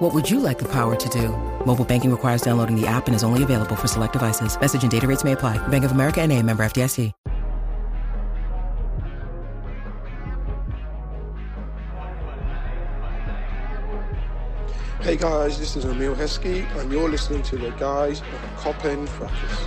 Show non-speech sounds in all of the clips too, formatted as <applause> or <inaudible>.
What would you like the power to do? Mobile banking requires downloading the app and is only available for select devices. Message and data rates may apply. Bank of America and a member FDIC. Hey guys, this is Emile Heskey, and you're listening to the guys at Kop End Fracas.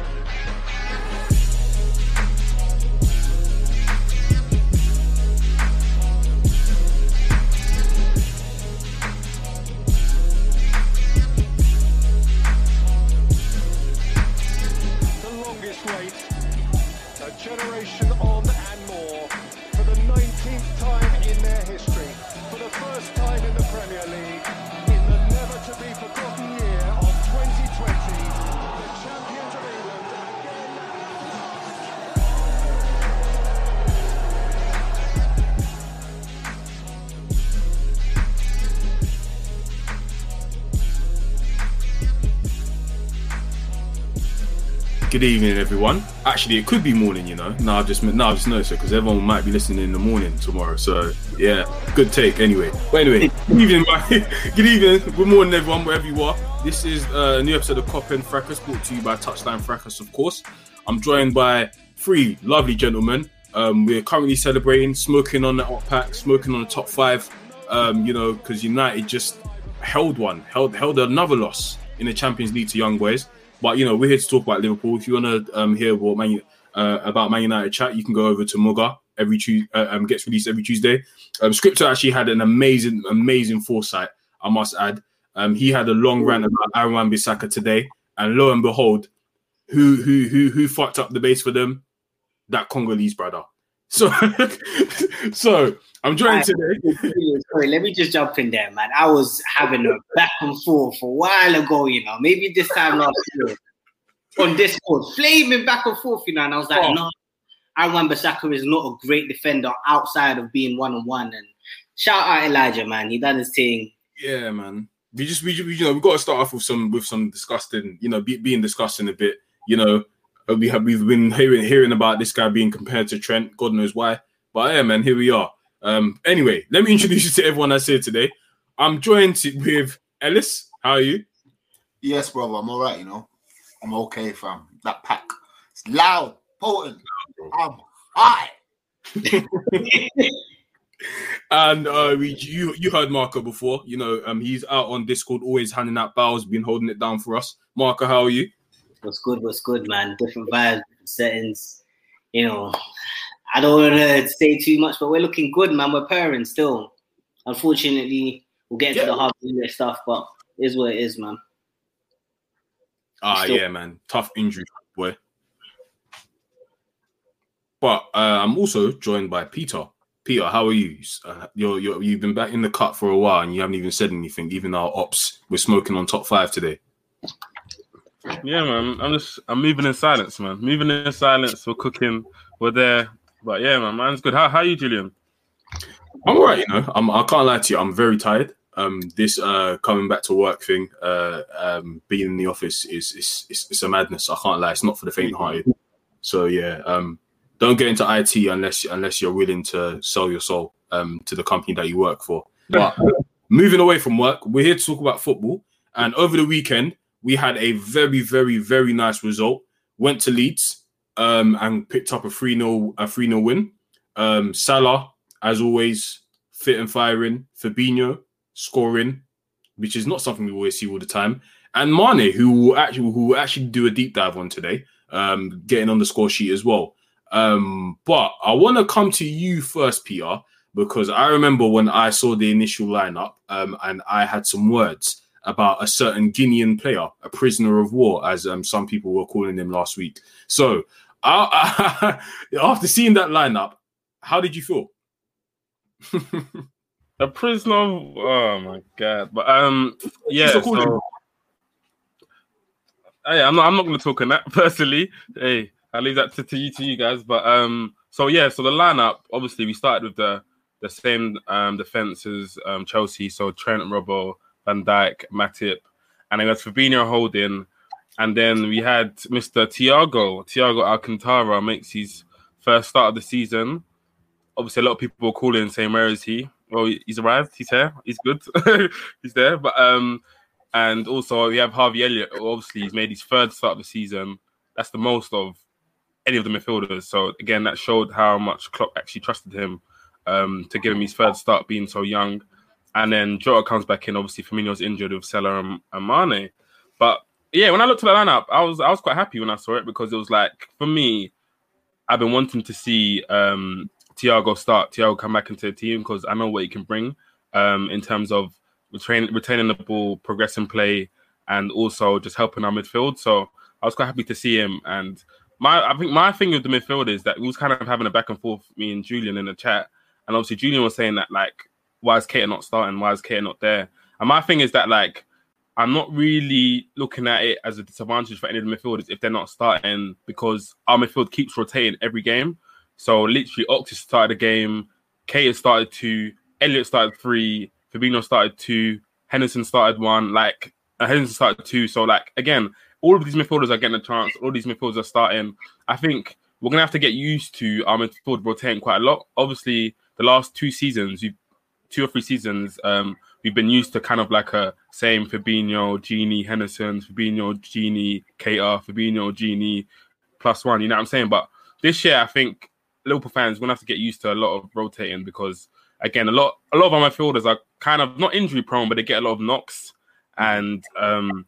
Good evening, everyone. Actually, it could be morning, you know. No, I just no, I just noticed it because everyone might be listening in the morning tomorrow. So yeah, good take anyway. But anyway, <laughs> good evening, man. <laughs> good evening, good morning, everyone, wherever you are. This is uh, a new episode of Kop End Fracas, brought to you by Touchline Fracas, of course. I'm joined by three lovely gentlemen. Um, we're currently celebrating, smoking on the hot pack, smoking on the top five. Um, you know, because United just held one, held held another loss in the Champions League to Young Boys. But you know, we're here to talk about Liverpool. If you want to um, hear what Man, uh, about Man United chat, you can go over to Mugga. Every Tuesday, uh, um, gets released every Tuesday. Um, Scripter actually had an amazing, amazing foresight. I must add. Um, he had a long rant about Aaron Wan-Bissaka today, and lo and behold, who who who who fucked up the base for them? That Congolese brother. <laughs> So, so I'm joined today. Sorry, let me just jump in there, man. I was having a back and forth a while ago, you know, maybe this time last year on Discord, flaming back and forth, you know, and I was like, Oh. no, Aaron Bissaka is not a great defender outside of being one on one. And shout out Elijah, man, he done his thing. Yeah, man. We just we, we you know we got to start off with some with some disgusting you know be, being disgusting a bit. You know we have we've been hearing hearing about this guy being compared to Trent. God knows why. But yeah, man, here we are. Um. Anyway, let me <laughs> introduce you to everyone that's here today. I'm joined with Ellis. How are you? Yes, brother, I'm all right, you know. I'm okay, fam. That pack. It's loud, potent. I'm high. <laughs> And uh, we, you you heard Marco before. You know um he's out on Discord, always handing out bows, been holding it down for us. Marco, how are you? What's good, what's good, man. Different vibes, different settings. You know, I don't want to say too much, but we're looking good, man. We're purring still. Unfortunately, we'll get Yeah. to the hard stuff, but it is what it is, man. Ah, Still- yeah, man. Tough injury, boy. But uh, I'm also joined by Peter. Peter, how are you? Uh, you're, you're you've been back in the cut for a while, and you haven't even said anything. Even our ops, we're smoking on top five today. Yeah, man. I'm just I'm moving in silence, man. Moving in silence. We're cooking. We're there. But yeah, man. Man's good. How how you, Julian? I'm all right, you know. I'm, I can't lie to you. I'm very tired. Um, this uh coming back to work thing, uh, um, being in the office is is it's, it's a madness. I can't lie. It's not for the faint-hearted. So yeah, um, don't get into IT unless unless you're willing to sell your soul um to the company that you work for. But <laughs> moving away from work, we're here to talk about football. And over the weekend, we had a very, very, very nice result. Went to Leeds um, and picked up a 3 0 a 3 0 win. Um, Salah, as always, fit and firing. Fabinho scoring, which is not something we always see all the time. And Mane, who will actually who will actually do a deep dive on today, um, getting on the score sheet as well. Um, but I want to come to you first, Peter, because I remember when I saw the initial lineup, um, and I had some words about a certain Guinean player, a prisoner of war, as um, some people were calling him last week. So, <laughs> after seeing that lineup, how did you feel? <laughs> A prisoner. of- Oh my god. But um, yeah. So call him. So, hey, I'm not. I'm not going to talk on that <laughs> personally. Hey, I'll leave that to, to you to you guys. But um, so yeah, so the lineup obviously we started with the the same um defense as um Chelsea. So Trent, Robbo, Van Dijk, Matip, and then had Fabinho holding, and then we had Mr. Thiago. Thiago Alcantara makes his first start of the season. Obviously, a lot of people were calling saying, "Where is he?" Well, he's arrived. He's here. He's good. <laughs> he's there. But um, and also we have Harvey Elliott. Obviously, he's made his third start of the season. That's the most of any of the midfielders. So again, that showed how much Klopp actually trusted him um, to give him his third start, being so young. And then Jota comes back in. Obviously, Firmino's injured with Salah and, and Mane. But yeah, when I looked at the lineup, I was I was quite happy when I saw it because it was like for me, I've been wanting to see um, Thiago start, Thiago come back into the team because I know what he can bring um, in terms of retaining retaining the ball, progressing play, and also just helping our midfield. So I was quite happy to see him. And my I think my thing with the midfield is that we was kind of having a back and forth me and Julian in the chat, and obviously Julian was saying that like why is Keita not starting? Why is Keita not there? And my thing is that like I'm not really looking at it as a disadvantage for any of the midfielders if they're not starting because our midfield keeps rotating every game. So literally, Oxis started a game, Keita started two, Elliot started three, Fabinho started two, Henderson started one, like uh, Henderson started two. So like again, all of these midfielders are getting a chance. All these midfielders are starting. I think we're gonna have to get used to our midfield rotating quite a lot. Obviously, the last two seasons, two or three seasons, um, we've been used to kind of like a same Fabinho, Gini, Henderson, Fabinho, Gini, Keita, Fabinho, Gini, plus one. You know what I'm saying? But this year, I think Liverpool fans gonna have to get used to a lot of rotating because again, a lot a lot of our midfielders are kind of not injury prone, but they get a lot of knocks, and um,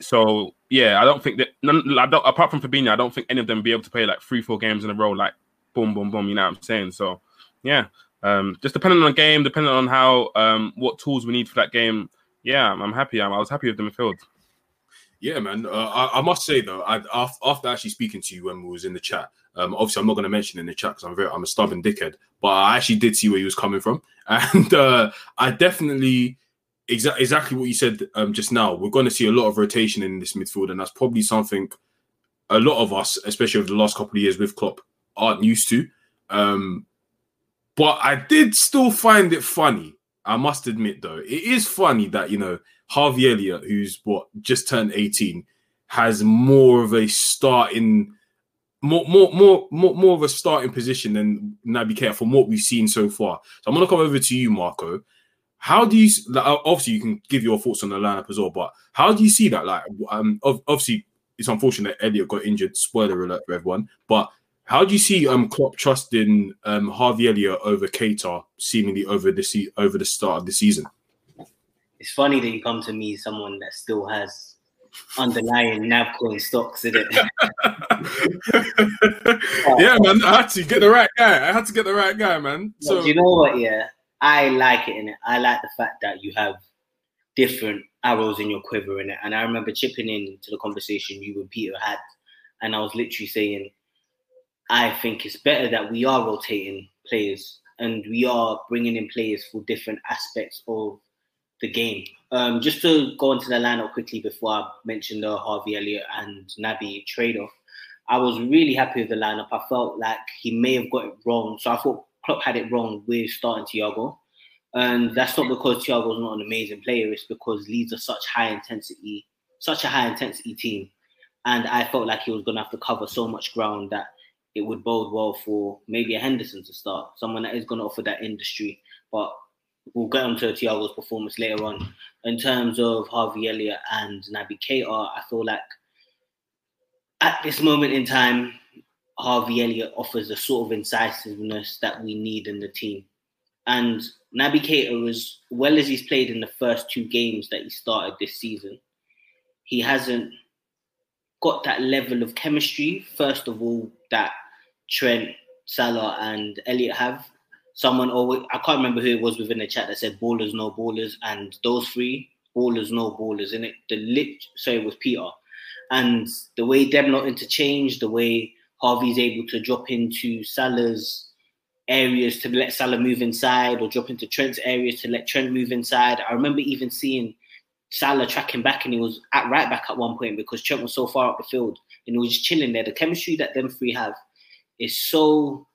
so yeah, I don't think that none, I don't, apart from Fabinho, I don't think any of them be able to play like three, four games in a row, like boom, boom, boom. You know what I'm saying? So yeah, um, just depending on the game, depending on how um, what tools we need for that game. Yeah, I'm happy. I'm, I was happy with the midfield. Yeah, man. Uh, I, I, must say though, I, after actually speaking to you when we was in the chat, um, obviously I'm not going to mention in the chat because I'm very I'm a stubborn dickhead, but I actually did see where he was coming from, <laughs> and uh, I definitely exa- exactly what you said um, just now. We're going to see a lot of rotation in this midfield, and that's probably something a lot of us, especially over the last couple of years with Klopp, aren't used to. Um, but I did still find it funny. I must admit, though, it is funny that you know Harvey Elliott, who's what just turned 18, has more of a starting more more more more, more of a starting position than Naby Keita from what we've seen so far. So I'm gonna come over to you, Marco. How do you like, obviously you can give your thoughts on the lineup as well, but how do you see that? Like, um, obviously it's unfortunate that Elliott got injured. Spoiler alert for everyone. But how do you see um Klopp trusting um Harvey Elliott over Keita seemingly over the se- over the start of the season? it's funny that you come to me, someone that still has underlying Navcoin stocks in it. <laughs> yeah, man, I had to get the right guy. I had to get the right guy, man. So you know what? Yeah, I like it in it. I like the fact that you have different arrows in your quiver in it. And I remember chipping in to the conversation you and Peter had, and I was literally saying, I think it's better that we are rotating players and we are bringing in players for different aspects of the game. Um, just to go into the lineup quickly before I mention the Harvey Elliott and Naby trade off, I was really happy with the lineup. I felt like he may have got it wrong. So I thought Klopp had it wrong with starting Thiago. And that's not because Thiago's not an amazing player, it's because Leeds are such high intensity, such a high intensity team. And I felt like he was gonna have to cover so much ground that it would bode well for maybe a Henderson to start, someone that is gonna offer that industry. But we'll get onto Thiago's performance later on. In terms of Harvey Elliott and Naby Keita, I feel like at this moment in time, Harvey Elliott offers the sort of incisiveness that we need in the team. And Naby Keita, as well as he's played in the first two games that he started this season, he hasn't got that level of chemistry, first of all, that Trent, Salah, and Elliot have someone always I can't remember who it was within the chat that said ballers no ballers and those three ballers no ballers in it. The lit sorry it was Peter. And the way them not interchange, the way Harvey's able to drop into Salah's areas to let Salah move inside or drop into Trent's areas to let Trent move inside. I remember even seeing Salah tracking back and he was at right back at one point because Trent was so far up the field and he was just chilling there. The chemistry that them three have is so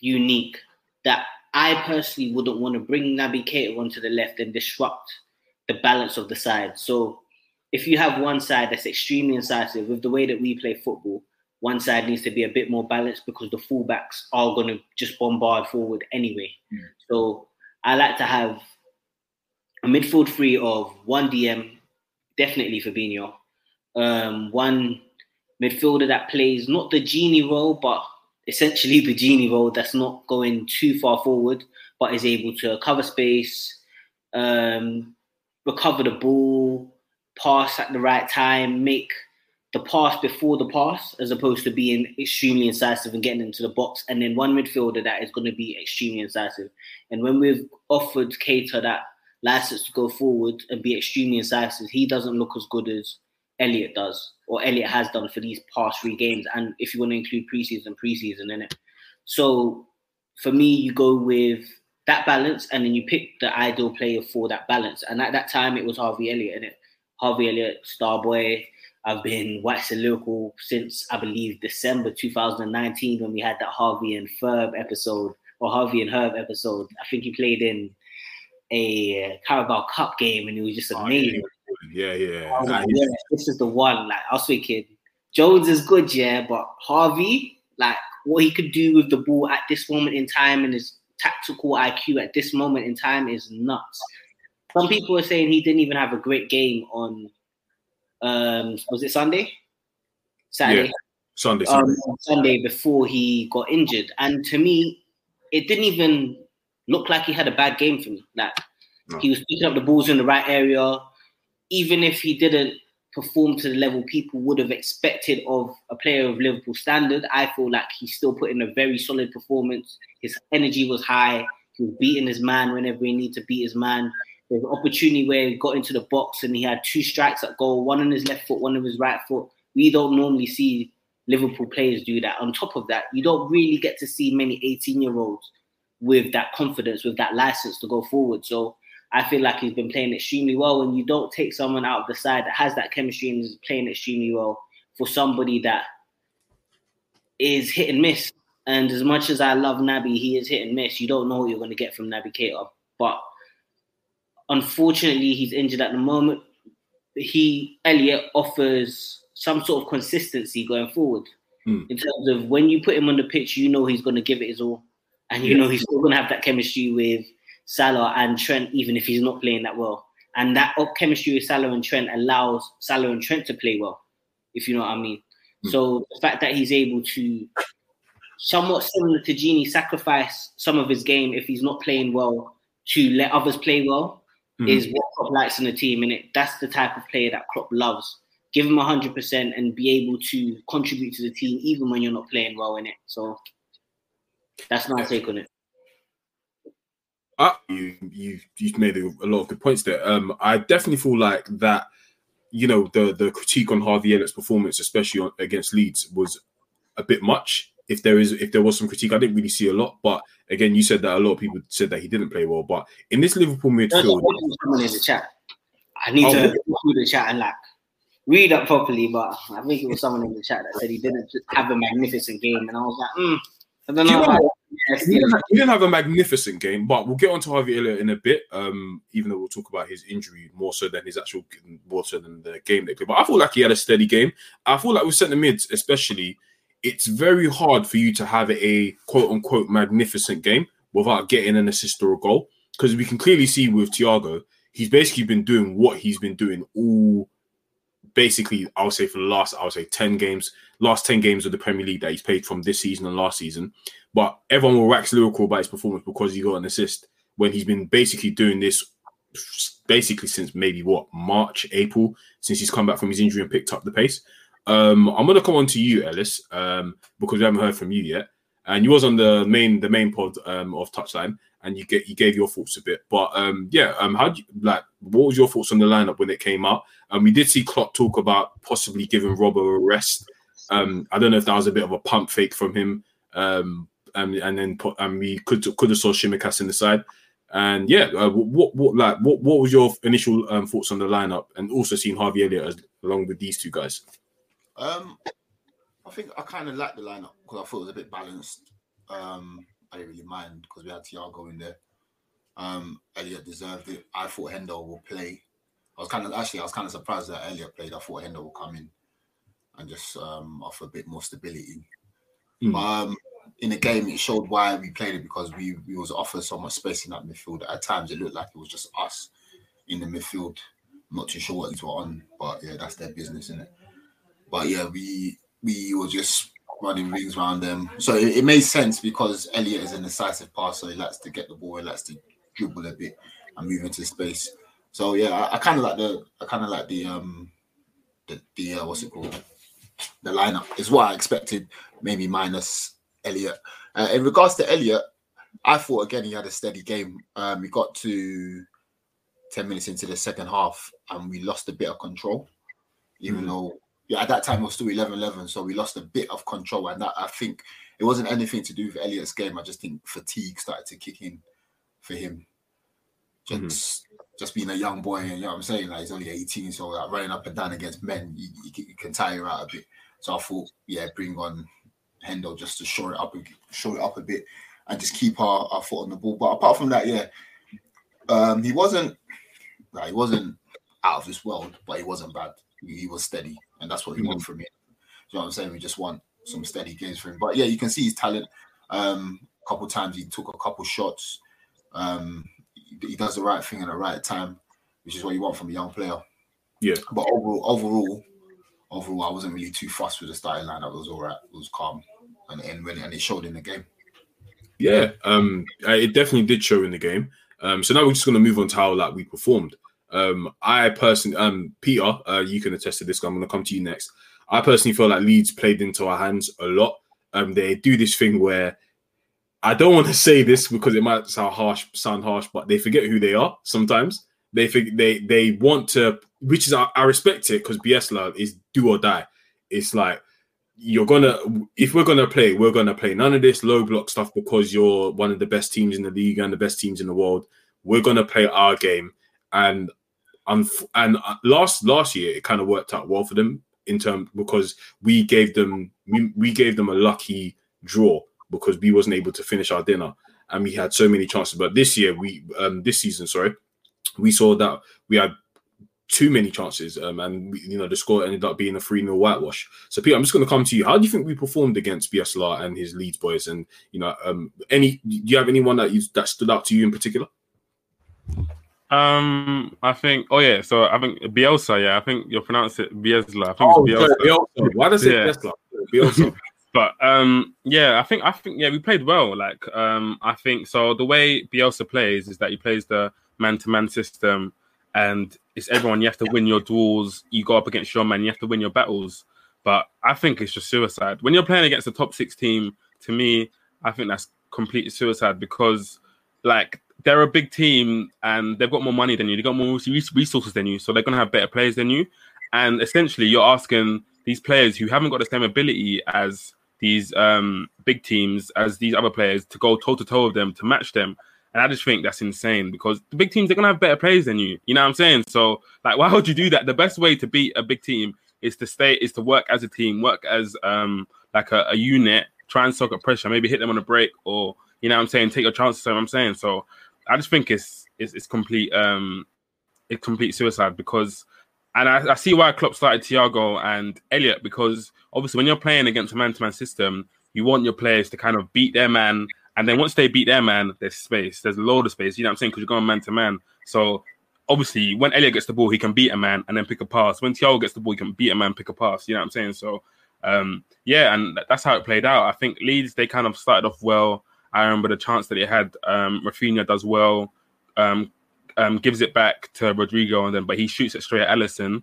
unique that I personally wouldn't want to bring Naby Keita onto the left and disrupt the balance of the side. So if you have one side that's extremely incisive with the way that we play football, one side needs to be a bit more balanced because the fullbacks are going to just bombard forward anyway. Yeah. So I like to have a midfield three of one DM, definitely Fabinho, um, one midfielder that plays not the genie role, but essentially the genie role that's not going too far forward, but is able to cover space, um, recover the ball, pass at the right time, make the pass before the pass, as opposed to being extremely incisive and getting into the box, and then one midfielder that is going to be extremely incisive. And when we've offered Keita that license to go forward and be extremely incisive, he doesn't look as good as Elliot does, or Elliot has done for these past three games. And if you want to include preseason, preseason in it. So for me, you go with that balance, and then you pick the ideal player for that balance. And at that time, it was Harvey Elliott in it. Harvey Elliott, Starboy. I've been waxing lyrical since I believe December 2019 when we had that Harvey and Ferb episode or Harvey and Herb episode. I think he played in a Carabao Cup game and it was just Oh, amazing. Yeah, yeah. I was Nah, like, yeah, this is the one. Like I was thinking, Jones is good, yeah, but Harvey, like what he could do with the ball at this moment in time and his tactical IQ at this moment in time is nuts. Some people are saying he didn't even have a great game on um was it Sunday? Saturday Yeah, Sunday, um, Sunday. Sunday before he got injured. And to me, it didn't even look like he had a bad game for me. Like No. he was picking up the balls in the right area. Even if he didn't perform to the level people would have expected of a player of Liverpool standard, I feel like he still put in a very solid performance. His energy was high. He was beating his man whenever he needed to beat his man. There was an opportunity where he got into the box and he had two strikes at goal, one on his left foot, one on his right foot. We don't normally see Liverpool players do that. On top of that, you don't really get to see many 18 year olds with that confidence, with that license to go forward. So I feel like he's been playing extremely well. When you don't take someone out of the side that has that chemistry and is playing extremely well for somebody that is hit and miss. And as much as I love Naby, he is hit and miss. You don't know what you're going to get from Naby Keita. But unfortunately, he's injured at the moment. He Elliot offers some sort of consistency going forward Hmm. in terms of when you put him on the pitch, you know he's going to give it his all, and you Yeah. know he's still going to have that chemistry with Salah and Trent, even if he's not playing that well. And that up chemistry with Salah and Trent allows Salah and Trent to play well, if you know what I mean. Hmm. So the fact that he's able to, somewhat similar to Genie, sacrifice some of his game if he's not playing well to let others play well Mhm. is what Klopp likes in the team, and it that's the type of player that Klopp loves. Give him hundred percent and be able to contribute to the team even when you're not playing well in it. So that's my take on it. Uh, you you you've made a, a lot of good points there. Um, I definitely feel like that. You know, the the critique on Harvey Elliott's performance, especially on, against Leeds, was a bit much. If there is, if there was some critique, I didn't really see a lot. But again, you said that a lot of people said that he didn't play well. But in this Liverpool midfield, someone in the chat. I need Oh, to through the chat and like read up properly, but I think it was someone in the chat that said he didn't have a magnificent game, and I was like, mm, I don't Do you know. what? Yes, he didn't, have, he didn't have a magnificent game, but we'll get on to Harvey Elliott in a bit. Um, even though we'll talk about his injury more so than his actual, more so than the game they played. But I feel like he had a steady game. I feel like with centre mids, especially, it's very hard for you to have a quote unquote magnificent game without getting an assist or a goal. Because we can clearly see with Thiago, he's basically been doing what he's been doing all basically, I would say for the last, I would say 10 games, last 10 games of the Premier League that he's played from this season and last season. But everyone will wax lyrical about his performance because he got an assist when he's been basically doing this basically since maybe what March, April, since he's come back from his injury and picked up the pace. Um, I'm gonna come on to you, Ellis, um, because we haven't heard from you yet. And you was on the main the main pod um, of Touchline, and you get you gave your thoughts a bit. But um, yeah, um, how you like? What was your thoughts on the lineup when it came out? And we did see Klopp talk about possibly giving Robbo a rest. Um, I don't know if that was a bit of a pump fake from him. Um, and, and then put, and we could could have saw Tsimikas in the side. And yeah, uh, what what like what what was your initial um, thoughts on the lineup, and also seeing Harvey Elliott as, along with these two guys? Um, I think I kind of liked the lineup because I thought it was a bit balanced. Um, I didn't really mind because we had Thiago in there. Um, Elliot deserved it. I thought Hendo will play. I was kind of actually I was kind of surprised that Elliot played. I thought Hendo will come in and just um, offer a bit more stability. Mm. But um, in the game, it showed why we played it because we we was offered so much space in that midfield. At times, it looked like it was just us in the midfield. I'm not too sure what these were on, but yeah, that's their business, isn't it? But yeah, we we were just running rings around them. So it, it made sense because Elliot is an incisive passer. He likes to get the ball, he likes to dribble a bit and move into space. So yeah, I, I kind of like the I kind of like the um the the uh, what's it called the lineup is what I expected, maybe minus Elliot. Uh, in regards to Elliot, I thought again he had a steady game. Um, we got to ten minutes into the second half and we lost a bit of control, even Mm. though yeah at that time it was still 11-11, so we lost a bit of control. And that I think it wasn't anything to do with Elliot's game. I just think fatigue started to kick in for him. Just just being a young boy, and you know what I'm saying, like he's only 18, so like running up and down against men, you, you, can- you can tire out a bit. So I thought, yeah, bring on Hendo just to shore it up, a- shore it up a bit, and just keep our, our foot on the ball. But apart from that, yeah, um, he wasn't like he wasn't out of this world, but he wasn't bad. He, he was steady, and that's what we want from him. You know what I'm saying? We just want some steady games for him. But yeah, you can see his talent. Um, a couple times he took a couple shots. Um, he, does the right thing at the right time, which is what you want from a young player. Yeah. But overall, overall, overall, I wasn't really too fussed with the starting lineup. It was all right. It was calm, and and when and it showed in the game. Yeah, um, it definitely did show in the game. Um, so now we're just going to move on to how like we performed. Um, I personally, um, Peter, uh, you can attest to this. I'm going to come to you next. I personally feel like Leeds played into our hands a lot. Um, they do this thing where I don't want to say this because it might sound harsh, sound harsh, but they forget who they are. Sometimes they think they they want to, which is I, respect it because Bielsa is do or die. It's like you're gonna if we're gonna play, we're gonna play none of this low block stuff because you're one of the best teams in the league and the best teams in the world. We're gonna play our game, and um, and uh, last last year it kind of worked out well for them in term because we gave them we, we gave them a lucky draw because we wasn't able to finish our dinner and we had so many chances. But this year we um this season, sorry, we saw that we had too many chances, um, and we, you know the score ended up being a 3 0 whitewash. So, Peter, I'm just going to come to you. How do you think we performed against Bielsa and his Leeds boys? And you know, um, any do you have anyone that you that stood out to you in particular? Um, I think. Oh yeah, so I think Bielsa. Yeah, I think you pronounce it Bielsa. I think it's Bielsa. Bielsa. Why does it Yeah. Bielsa? Bielsa. <laughs> But um, yeah, I think I think yeah, we played well. Like um, I think so. The way Bielsa plays is that he plays the man-to-man system, and it's everyone. You have to win your duels. You go up against your man. You have to win your battles. But I think it's just suicide when you're playing against a top six team. To me, I think that's complete suicide because, like, they're a big team and they've got more money than you. They've got more resources than you, so they're gonna have better players than you. And essentially, you're asking these players who haven't got the same ability as these um, big teams, as these other players, to go toe to toe with them to match them. And I just think that's insane because the big teams they're gonna have better players than you. You know what I'm saying? So like, why would you do that? The best way to beat a big team is to stay, is to work as a team, work as um like a, a unit, try and soak up pressure, maybe hit them on a break, or you know what I'm saying, take your chances. So I'm saying so. I just think it's it's, it's complete um it's complete suicide because and I, I see why Klopp started Thiago and Elliot because obviously when you're playing against a man-to-man system, you want your players to kind of beat their man, and then once they beat their man, there's space, there's a load of space. You know what I'm saying? Because you're going man-to-man. So obviously when Elliot gets the ball, he can beat a man and then pick a pass. When Thiago gets the ball, he can beat a man, pick a pass. You know what I'm saying? So um, yeah, and that's how it played out. I think Leeds they kind of started off well. I remember the chance that they had. Um, Rafinha does well. Um, um, gives it back to Rodrigo, and then but he shoots it straight at Alisson.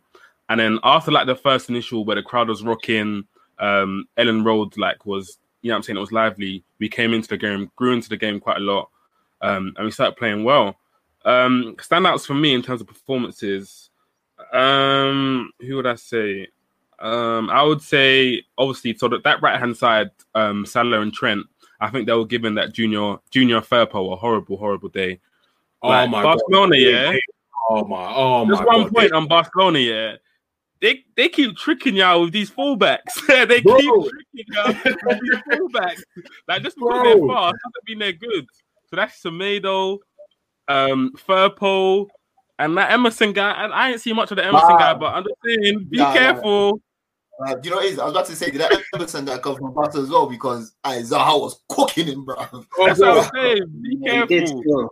And then after like the first initial where the crowd was rocking, um, Elland Road like was you know I'm saying it was lively. We came into the game, grew into the game quite a lot, um, and we started playing well. Um, standouts for me in terms of performances. Um, who would I say? Um, I would say obviously so that that right hand side, um, Salah and Trent. I think they were given that junior junior Firpo a horrible horrible day. Oh Like, my Barcelona, God. yeah. Oh my, oh Just my one God. point on Barcelona, yeah. they they keep tricking y'all with these fullbacks. <laughs> they Bro. keep tricking y'all with these fullbacks. Like just because Bro. they're fast doesn't mean they're good. So that's Semedo, um, Firpo, and that Emerson guy. And I ain't seen much of the Emerson Nah. guy, but I'm just saying, be Nah, nah, careful. Uh, do you know what it is? I was about to say, did that Emerson guy come from Barca as well? Because uh, Zaha was cooking him, bro. That's what I'm <laughs> saying. Be Yeah, he did careful.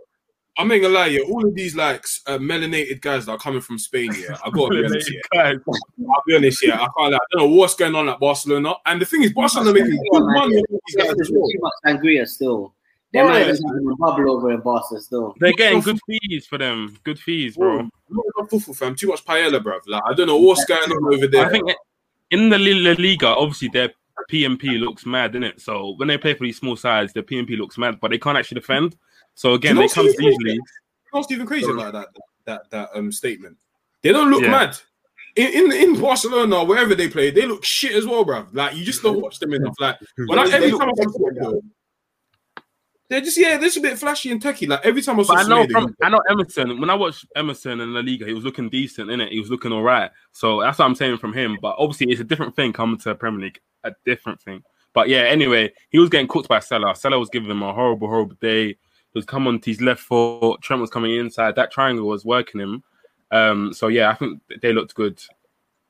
Still. I'm not gonna lie, yeah. All of these like uh, melanated guys that are coming from Spain, yeah. I gotta be honest, yeah. I'll be honest, yeah. I can't. Like, I don't know what's going on at Barcelona. And the thing is, Barcelona making good money on these guys There's too much sangria still. They Yeah. might have a bubble over in Barca still. they're getting good fees for them. Good fees, bro. Bro, not enough football, fam. Too much paella, bruv. Like I don't know what's going on over there. I think in the La Liga, obviously their PMP looks mad, innit? So when they play for these small sides, their PMP looks mad, but they can't actually defend. So again, You know they come what's easily. You know even crazy about that that that um statement? They don't look Yeah. mad. In, in in Barcelona, wherever they play, they look shit as well, bruv. Like you just don't watch them enough. Like when I, They every time I watch them, they're just yeah, they're just a bit flashy and techy. Like every time I But I saw know from I know Emerson. When I watched Emerson in La Liga, he was looking decent in it. He was looking all right. So that's what I'm saying from him. But obviously, it's a different thing coming to Premier League. A different thing. But yeah, anyway, he was getting cooked by Salah. Salah was giving him a horrible, horrible day. Was coming on to his left foot. Trent was coming inside. That triangle was working him. Um, so yeah, I think they looked good.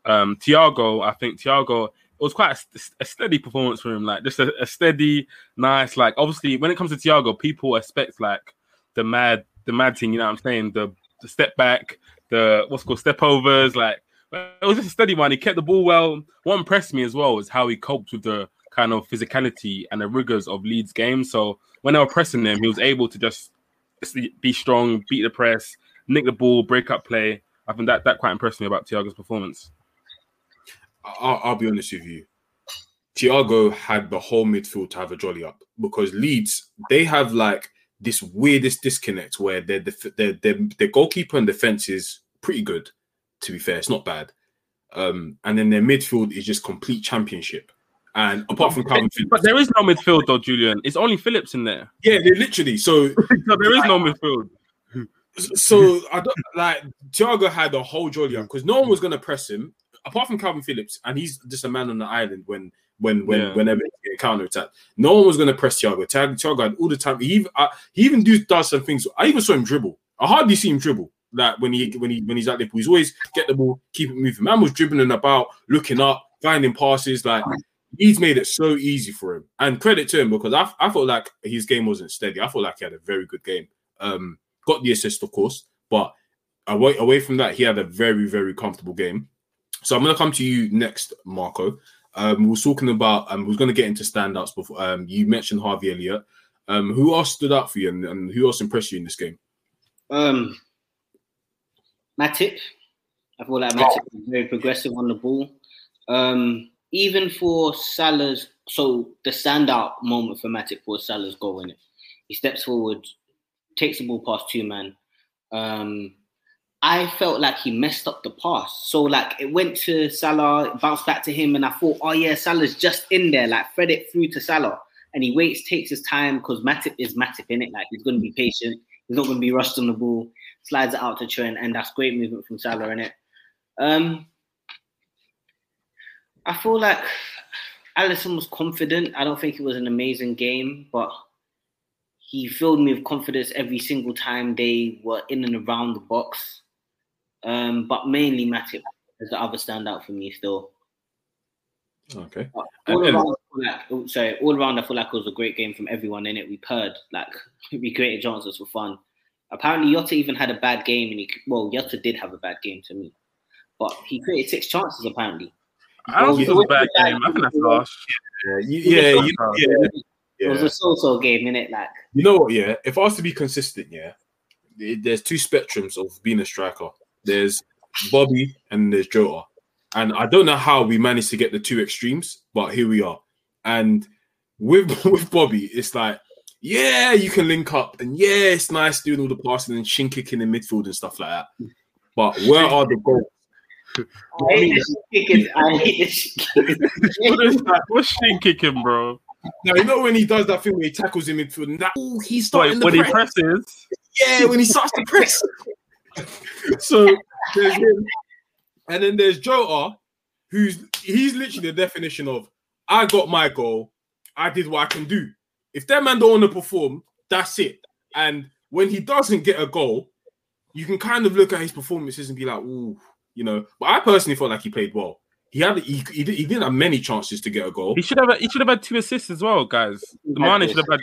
Um, Thiago, I think Thiago, it was quite a, a steady performance for him. Like just a, a steady, nice. Like obviously, when it comes to Thiago, people expect like the mad, the mad thing. You know what I'm saying? The the step back, the what's called step overs. Like it was just a steady one. He kept the ball well. What impressed me as well was how he coped with the kind of physicality and the rigors of Leeds game. So when they were pressing him, he was able to just be strong, beat the press, nick the ball, break up play. I think that that quite impressed me about Thiago's performance. I'll, I'll be honest with you. Thiago had the whole midfield to have a jolly up because Leeds they have like this weirdest disconnect where their their, their their goalkeeper and defense is pretty good. To be fair, it's not bad. Um, and then their midfield is just complete championship. And apart from Calvin Phillips, But there is no midfield though, Julian. It's only Phillips in there. yeah, they literally so <laughs> So there is no midfield. so I don't like Thiago had a whole jolly because no one was gonna press him apart from Calvin Phillips, and he's just a man on the island when when when Yeah. whenever he counter attack. No one was gonna press Thiago. Thiago, had all the time. He even uh, he even do does some things. I even saw him dribble. I hardly see him dribble. Like when he when he when he's at Liverpool, he's always get the ball, keep it moving. Man was dribbling about, looking up, finding passes. Like he's made it so easy for him. And credit to him because I I felt like his game wasn't steady. I felt like he had a very good game. Um, got the assist, of course, but away away from that, he had a very very comfortable game. So I'm gonna come to you next, Marco. Um, we was talking about um, we are gonna get into standouts before. Um, you mentioned Harvey Elliott. Um, who else stood out for you, and, and who else impressed you in this game? Um, Matip. I feel like Matip was very progressive on the ball. Um, even for Salah's, so the standout moment for Matip was Salah's goal in it. He steps forward, takes the ball past two man. Um, I felt like he messed up the pass. So like it went to Salah, bounced back to him, and I thought, oh yeah, Salah's just in there, like thread it through to Salah. And he waits, takes his time because Matip is Matip in it. Like he's going to be patient. He's not going to be rushed on the ball. Slides it out to Trent, and that's great movement from Salah in it. Um, I feel like Alisson was confident. I don't think it was an amazing game, but he filled me with confidence every single time they were in and around the box. Um, but mainly Matip is the other standout for me still. Okay. All And- around, I feel like, oh, sorry, all around, I feel like it was a great game from everyone in it. We purred, like <laughs> we created chances for fun. Apparently, Jota even had a bad game, and he well, Jota did have a bad game to me, but he created six chances apparently. I don't think it was a bad game. I think that's harsh. Yeah, you, yeah, you, yeah, It was a so-so game, innit? Like, You know what? Yeah, if I was to be consistent, yeah, there's two spectrums of being a striker. There's Bobby and there's Jota, and I don't know how we managed to get the two extremes, but here we are. And with <laughs> with Bobby, it's like, yeah, you can link up, and yeah, it's nice doing all the passing and shin kicking in midfield and stuff like that. But where are the goals? I hate this kicking. I <laughs> hate this <laughs> kicking. What is that? What's shin kicking, bro? Now you know when he does that thing where he tackles him into and that ooh, he's starting When, the when he presses, Yeah, when he starts to press. <laughs> so there's him. And then there's Jota, who's he's literally the definition of I got my goal, I did what I can do. If that man don't want to perform, that's it. And when he doesn't get a goal, you can kind of look at his performances and be like, ooh, you know. But I personally felt like he played well. He had he, he, did, he didn't have many chances to get a goal. He should have he should have had two assists as well, guys. The Mane should have had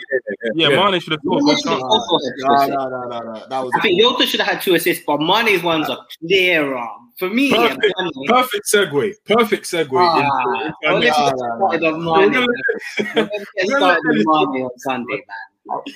yeah, Yeah. Mane should have scored. Mane both should have had two No, assists. no, no, no, no. That was I think Jota should have had two assists, but Mane's ones are clearer. For me, Perfect, Mane- perfect segue. Perfect segue. Ah, into- well, let's no, get started on We're Mane. gonna- Let's get started on Mane <laughs> on Sunday,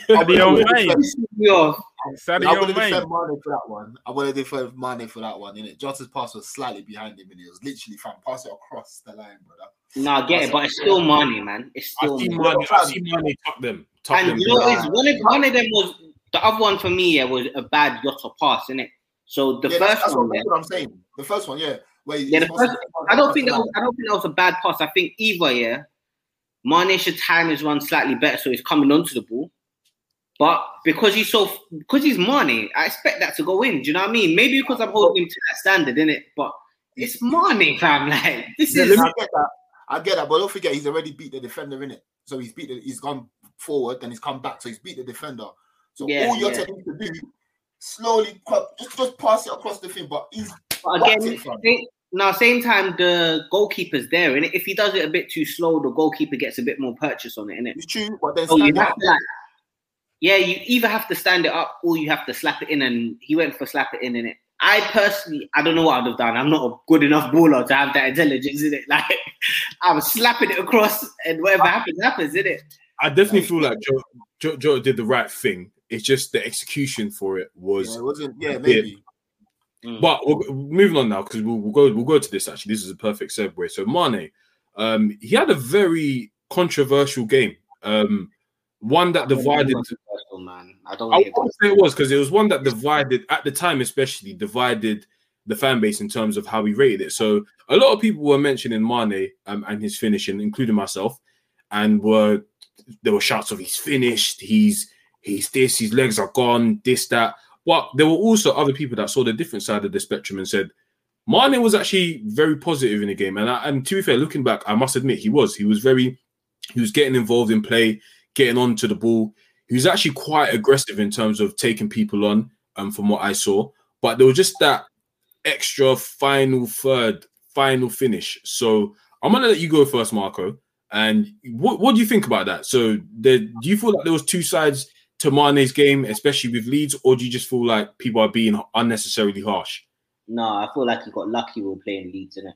Sadio Mane. man. Yo, I Sadio want to Mane. defend Mane for that one. I want to defend Mane for that one. Innit? Jota's pass was slightly behind him, and it was literally fam pass it across the line, brother. no, I get it, but it's still money, man. It's I still see Mane. Mane. I see Mane tuck them. Tuck them. And you know, what is one of one of them was the other one for me. Yeah, was a bad Jota pass, innit? So the yeah, first that's, one, what, yeah, that's what I'm saying. The first one, yeah. Where he- Yeah, the first- I don't think that was, I don't think that was a bad pass. I think either yeah, Mane should time his run slightly better so he's coming onto the ball. But because he's so because he's Mane, I expect that to go in. Do you know what I mean? Maybe because I'm holding him to that standard, in it. But it's Mane, fam. <laughs> Like this Yeah, is I get that. I get that, but don't forget he's already beat the defender in it. So he's beat the, he's gone forward, then he's come back, so he's beat the defender. So Yeah, all you're yeah. telling him to do, slowly just just pass it across the thing. But he's But again, it, now same time the goalkeeper's there, and if he does it a bit too slow, the goalkeeper gets a bit more purchase on it, innit? It's true, but then So you have to like, yeah, you either have to stand it up or you have to slap it in, and he went for slap it in, in it. I personally, I don't know what I'd have done. I'm not a good enough baller to have that intelligence in it. <laughs> Like, I was slapping it across, and whatever happens, happens, in it. I definitely feel like Joe, Joe, Joe did the right thing. It's just the execution for it was. Yeah, it wasn't. Yeah, maybe. But we're, moving on now because we'll, we'll go we'll go to this. Actually, this is a perfect segue. So Mane, um, he had a very controversial game. Um, one that divided. Man. I don't. I rate it. would say it was because it was one that divided at the time, especially divided the fan base in terms of how we rated it. So a lot of people were mentioning Mane um, and his finishing, including myself, and were there were shouts of he's finished, he's he's this, his legs are gone, this that. But there were also other people that saw the different side of the spectrum and said Mane was actually very positive in the game. And I, and to be fair, looking back, I must admit he was. He was very he was getting involved in play, getting onto the ball. He was actually quite aggressive in terms of taking people on, um, from what I saw. But there was just that extra final third, final finish. So I'm gonna let you go first, Marco. And what what do you think about that? So do you feel like there was two sides to Mane's game, especially with Leeds, or do you just feel like people are being unnecessarily harsh? No, I feel like he got lucky when playing Leeds, innit?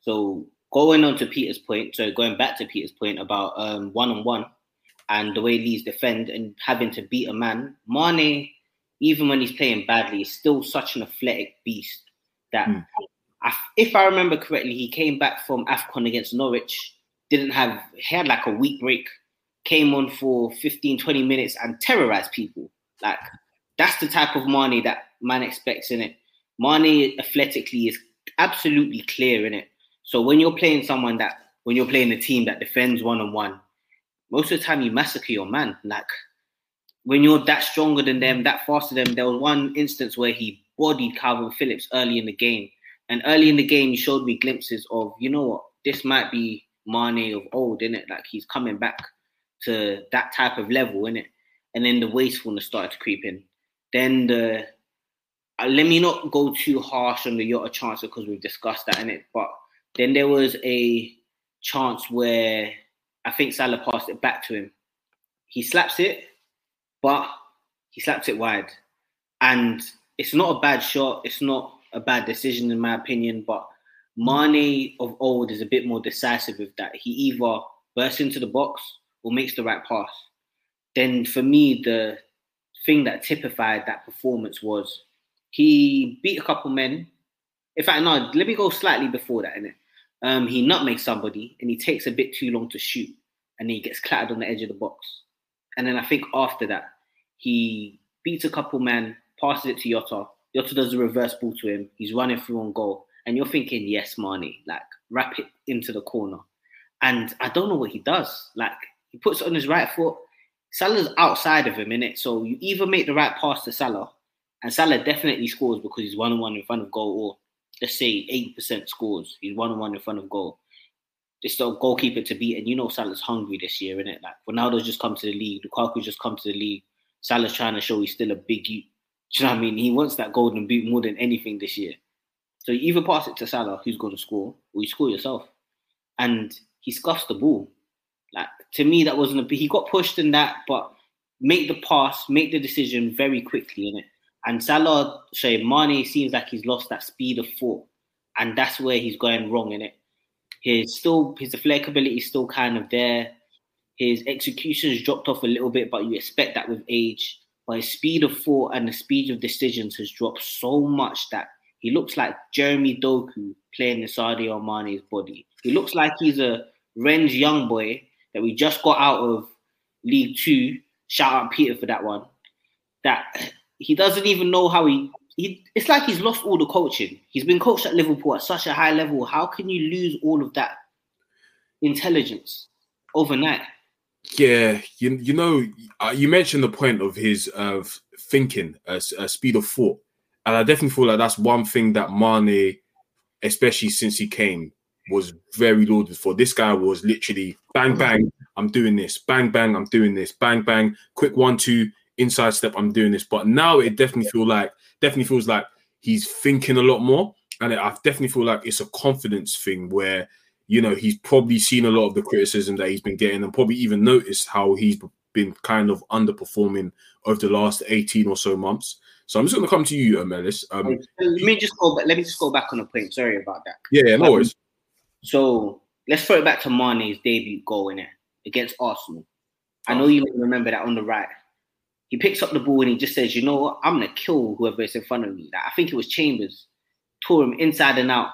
So going on to Peter's point, so going back to Peter's point about um one on one and the way Leeds defend and having to beat a man, Mane, even when he's playing badly, is still such an athletic beast that. Hmm. I, if I remember correctly, he came back from AFCON against Norwich, didn't have he had like a week break, came on for 15, 20 minutes and terrorized people. Like that's the type of Mane that man expects in it. Mane athletically is absolutely clear in it. So when you're playing someone that when you're playing a team that defends one on one, most of the time you massacre your man. Like when you're that stronger than them, that faster than them. There was one instance where he bodied Calvin Phillips early in the game. And early in the game, he showed me glimpses of, you know what, this might be Mane of old, innit? Like he's coming back to that type of level, innit? And then the wastefulness started to creep in. Then the uh, let me not go too harsh on the Jota chance because we've discussed that in it. But then there was a chance where I think Salah passed it back to him. He slaps it, but he slaps it wide. And it's not a bad shot. It's not a bad decision in my opinion. But Mane of old is a bit more decisive with that. He either bursts into the box or makes the right pass. Then for me, the thing that typified that performance was he beat a couple men. In fact, no, let me go slightly before that, innit? Um, he nutmegs somebody and he takes a bit too long to shoot and he gets clattered on the edge of the box. And then I think after that, he beats a couple men, passes it to Jota. Jota does a reverse ball to him. He's running through on goal. And you're thinking, yes, Mane, like wrap it into the corner. And I don't know what he does. Like he puts it on his right foot. Salah's outside of him, innit? So you either make the right pass to Salah, and Salah definitely scores because he's one on one in front of goal, or let's say eighty percent scores. He's one on one in front of goal. It's the goalkeeper to beat, and you know Salah's hungry this year, isn't it? Like Ronaldo's just come to the league, Lukaku's just come to the league. Salah's trying to show he's still a big. Do you know what I mean? He wants that golden boot more than anything this year. So you either pass it to Salah, who's going to score, or you score yourself. And he scuffs the ball. Like to me, that wasn't a. He got pushed in that, but make the pass, make the decision very quickly in it. And Salah, say Mane seems like he's lost that speed of thought, and that's where he's going wrong in it. His still his flexibility is still kind of there. His execution has dropped off a little bit, but you expect that with age. But his speed of thought and the speed of decisions has dropped so much that he looks like Jeremy Doku playing in Sadio Mane's body. He looks like he's a Rennes young boy that we just got out of League Two. Shout out Peter for that one. That he doesn't even know how he, he. It's like he's lost all the coaching. He's been coached at Liverpool at such a high level. How can you lose all of that intelligence overnight? Yeah, you you know, uh, you mentioned the point of his uh, thinking, uh, speed of thought, and I definitely feel like that's one thing that Mane, especially since he came, was very lauded for. This guy was literally bang bang, I'm doing this, bang bang, I'm doing this, bang bang, quick one two, inside step, I'm doing this. But now it definitely feel like definitely feels like he's thinking a lot more, and I definitely feel like it's a confidence thing where you know he's probably seen a lot of the criticism that he's been getting, and probably even noticed how he's been kind of underperforming over the last 18 or so months. So I'm just going to come to you, Ellis. Um, let me just go. Back, let me just go back on a point. Sorry about that. Yeah, yeah no worries. Um, so let's throw it back to Mane's debut goal in it against Arsenal. I know you remember that on the right. He picks up the ball and he just says, "You know what? I'm gonna kill whoever is in front of me." Like, I think it was Chambers, tore him inside and out,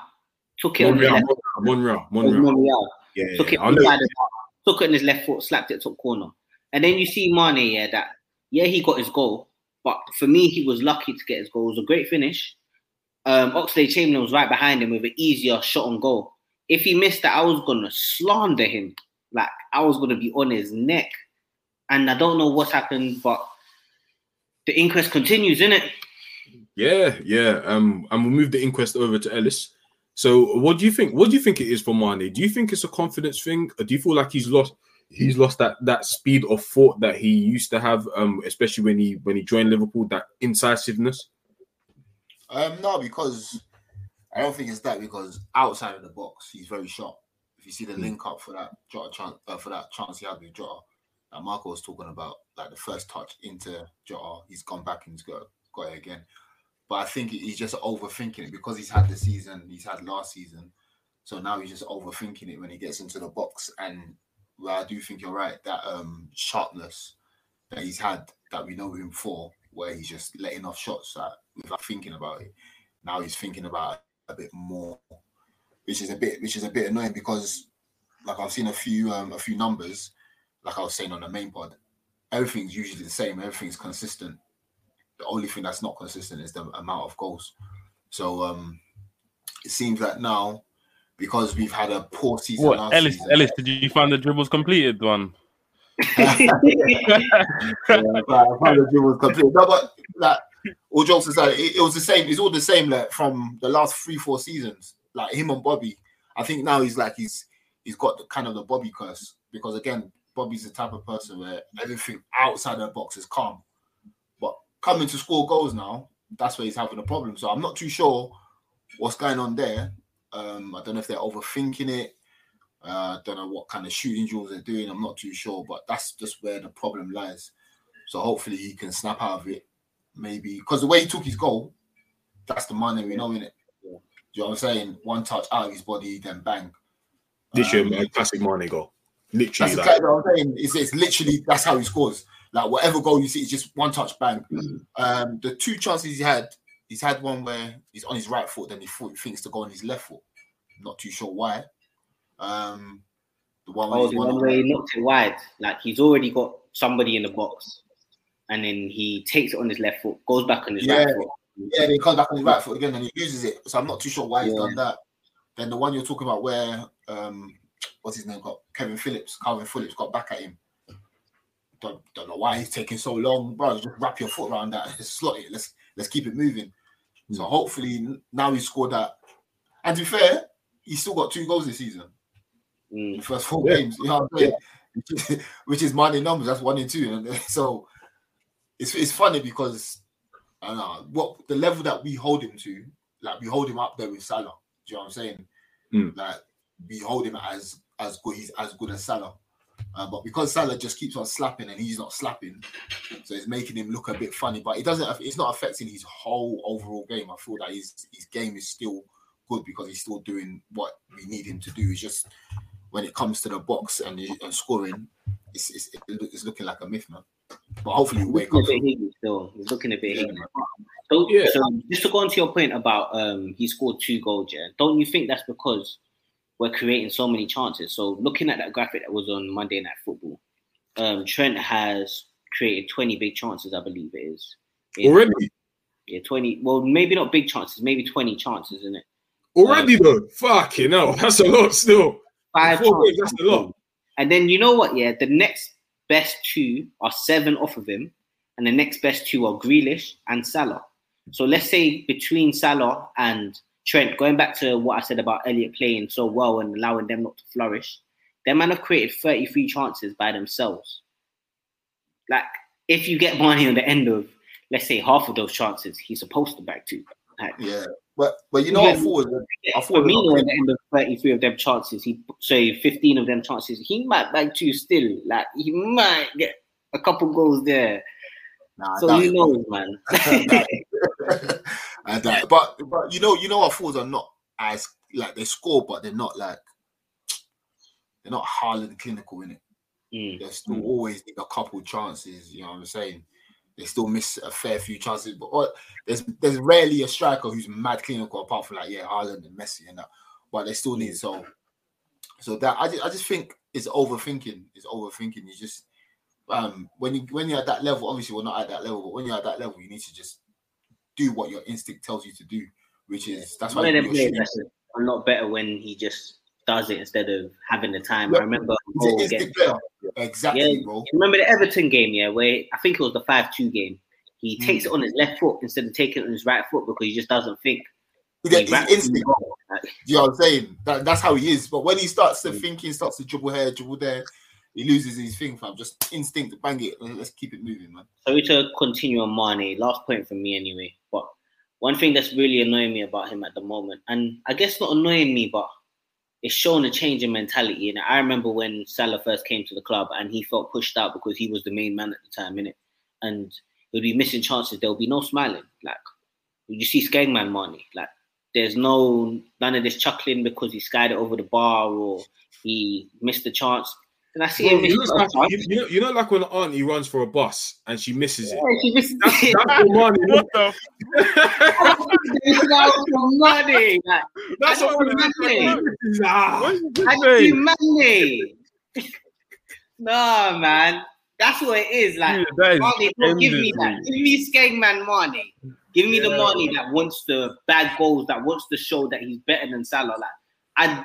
took it Monreal, on Monreal, Monreal, Monreal. Yeah, took yeah, it inside and out, took it in his left foot, slapped it top corner, and then you see Mane. Yeah, that yeah, he got his goal, but for me, he was lucky to get his goal. It was a great finish. Um, Oxlade Chamberlain was right behind him with an easier shot on goal. If he missed that, I was gonna slander him. Like I was gonna be on his neck. And I don't know what happened, but the inquest continues, isn't it? Yeah, yeah. Um, and we'll move the inquest over to Ellis. So, what do you think? What do you think it is for Mane? Do you think it's a confidence thing, or do you feel like he's lost? He's lost that that speed of thought that he used to have, um, especially when he when he joined Liverpool. That incisiveness. Um, no, because I don't think it's that because outside of the box, he's very sharp. If you see the link up for that Jota chance, uh, for that chance he had with Jota, that Marco was talking about, like the first touch into Jota, he's gone back and he's got got it again. But I think he's just overthinking it because he's had the season he's had last season. So now he's just overthinking it when he gets into the box. And well, I do think you're right that um sharpness that he's had that we know him for, where he's just letting off shots that without thinking about it. Now he's thinking about a bit more, which is a bit which is a bit annoying because like I've seen a few um a few numbers, like I was saying on the main pod, everything's usually the same, everything's consistent. The only thing that's not consistent is the amount of goals. So um it seems that now because we've had a poor season. What last Ellis? season, Ellis, did you find the dribbles completed one? <laughs> <laughs> yeah, but I found the dribble was complete. No, but like all jokes aside, it, it was the same. It's all the same like from the last three, four seasons. Like him and Bobby. I think now he's like he's he's got the kind of the Bobby curse because again, Bobby's the type of person where everything outside the box is calm, but coming to score goals now, that's where he's having a problem. So I'm not too sure what's going on there. Um, I don't know if they're overthinking it. Uh, I don't know what kind of shooting drills they're doing. I'm not too sure, but that's just where the problem lies. So hopefully he can snap out of it. Maybe because the way he took his goal, that's the Mane we know in it. Do you know what I'm saying? One touch out of his body, then bang. Literally Um, a classic money goal. Literally, That's like, exactly what I'm saying. It's, it's literally that's how he scores. Like whatever goal you see, it's just one touch bang. Um, the two chances he had, he's had one where he's on his right foot, then he thought, thinks to go on his left foot. Not too sure why. Um, the one where Oh, he's the one one on- where he knocked it wide. Like he's already got somebody in the box, and then he takes it on his left foot, goes back on his Yeah. right foot. Yeah, then he comes back on his right foot again and he loses it. So I'm not too sure why he's Yeah. done that. Then the one you're talking about where um what's his name got Kevin Phillips, Kalvin Phillips got back at him. Don't, don't know why he's taking so long, bro. Just wrap your foot around that and <laughs> slot it. Let's let's keep it moving. So hopefully now he scored that And to be fair, he's still got two goals this season. Mm. The first four Yeah. games. You know what I'm saying? Which is, <laughs> which is money numbers. That's one and two. And <laughs> so it's it's funny because I don't know what the level that we hold him to, like we hold him up there with Salah. Do you know what I'm saying? Mm. Like we hold him as as good. He's as good as Salah. Uh, but because Salah just keeps on slapping and he's not slapping, so it's making him look a bit funny. But it doesn't. It's not affecting his whole overall game. I feel that his his game is still good because he's still doing what we need him to do. It's just when it comes to the box and, and scoring, it's, it's it's looking like a myth, man. But hopefully, we wake Looking up. a bit higgy still. He's looking a bit Yeah, So, Yeah. so just to go on to your point about um he scored two goals, yeah. Don't you think that's because we're creating so many chances? So looking at that graphic that was on Monday Night Football, um Trent has created 20 big chances, I believe it is. In- Already, Yeah, 20. Well, maybe not big chances, maybe 20 chances, isn't it? already though. Fucking hell, that's a lot still. Five Four chances. that's a lot. And then you know what? Yeah, the next best two are seven off of him, and the next best two are Grealish and Salah. So let's say between Salah and Trent, going back to what I said about Elliott playing so well and allowing them not to flourish, them man have created 33 chances by themselves. Like, if you get Mane on the end of, let's say, half of those chances, he's supposed to back two. Like, Yeah, but but you know what? I thought was- I thought Firmino at the end of 33 of them chances, he say 15 of them chances, he might back two still. Like he might get a couple goals there. Nah, So who is- knows, man. <laughs> <laughs> <laughs> and that, but but you know you know our forwards are not as like they score, but they're not like they're not Haaland clinical in it. Mm. They still always need a couple chances. You know what I'm saying? They still miss a fair few chances, but what, there's there's rarely a striker who's mad clinical apart from like yeah Haaland and Messi and that. But they still need so so that I just, I just think it's overthinking. It's overthinking. You just um when you when you're at that level, obviously we're not at that level, but when you're at that level, you need to just do what your instinct tells you to do, which is that's One why of them you're players that's a lot better when he just does it instead of having the time. I remember He's an goal instinct against- player. Exactly, Yeah. bro. remember the Everton game, yeah, where I think it was the 5-2 game. He Mm. takes it on his left foot instead of taking it on his right foot because he just doesn't think. He- He instinct. the goal. Like, You know what I'm saying? That, that's how he is. But when he starts to think, he starts to dribble here, dribble there, he loses his thing, fam. Just instinct, bang it. Let's keep it moving, man. Sorry to continue on Mane. Last point from me anyway. One thing that's really annoying me about him at the moment, and I guess not annoying me, but it's showing a change in mentality. And I remember when Salah first came to the club and he felt pushed out because he was the main man at the time, innit? And he'd be missing chances. There'll be no smiling. Like you see Skagman Mane. Like there's no none of this chuckling because he skied it over the bar or he missed the chance. And I see Bro, him you, know, like, you, you know, you know, like when Auntie runs for a bus and she misses it. Yeah, he missed That's, it. that's what Mane <laughs> What the? That's money. Like, <laughs> That's I what don't Mane know. is. What is this I money. <laughs> no, man. That's what it is. Like, Dude, that is money, don't give me that. Give me Skegman money. Give me the Mane that wants the bad goals, that wants to show that he's better than Salah. Like, I,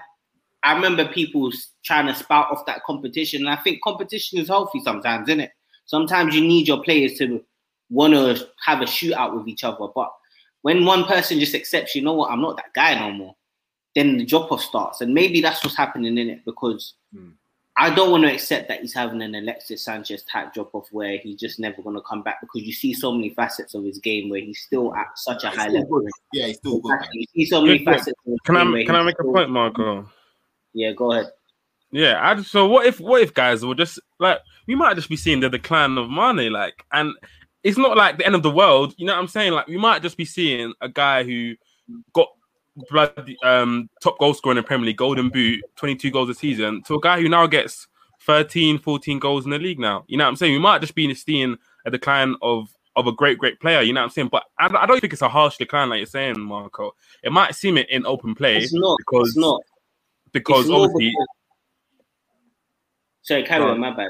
I remember people trying to spout off that competition, and I think competition is healthy sometimes, isn't it? Sometimes you need your players to want to have a shootout with each other, but when one person just accepts, you know what, I'm not that guy no more, then the drop off starts, and maybe that's what's happening in it because Hmm. I don't want to accept that he's having an Alexis Sanchez type drop off where he's just never going to come back because you see so many facets of his game where he's still at such a He's high level. good. Yeah, he's still good. man. You see so many Yeah, yeah. facets. Of his Can game where I can I he's make a point, Marco? Yeah, go ahead. Yeah, I just, so what if what if guys will just like we might just be seeing the decline of Mane, like, and it's not like the end of the world. You know what I'm saying? Like, we might just be seeing a guy who got bloody um top goal scorer in the Premier League, Golden Boot, 22 goals a season, to a guy who now gets 13, 14 goals in the league now. You know what I'm saying? We might just be seeing a decline of of a great, great player. You know what I'm saying? But I, I don't think it's a harsh decline, like you're saying, Marco. It might seem it in open play It's not. because It's not. Because obviously. because- Sorry, carry on. My bad.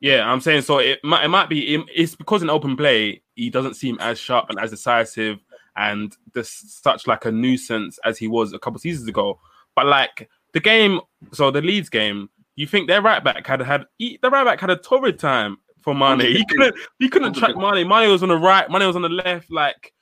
Yeah, I'm saying so. It might it might be it's because in open play he doesn't seem as sharp and as decisive and this such like a nuisance as he was a couple seasons ago. But like the game, so the Leeds game, you think their right back had had he, the right back had a torrid time for Mane. He couldn't he couldn't track Mane. Mane was on the right, Mane was on the left. Like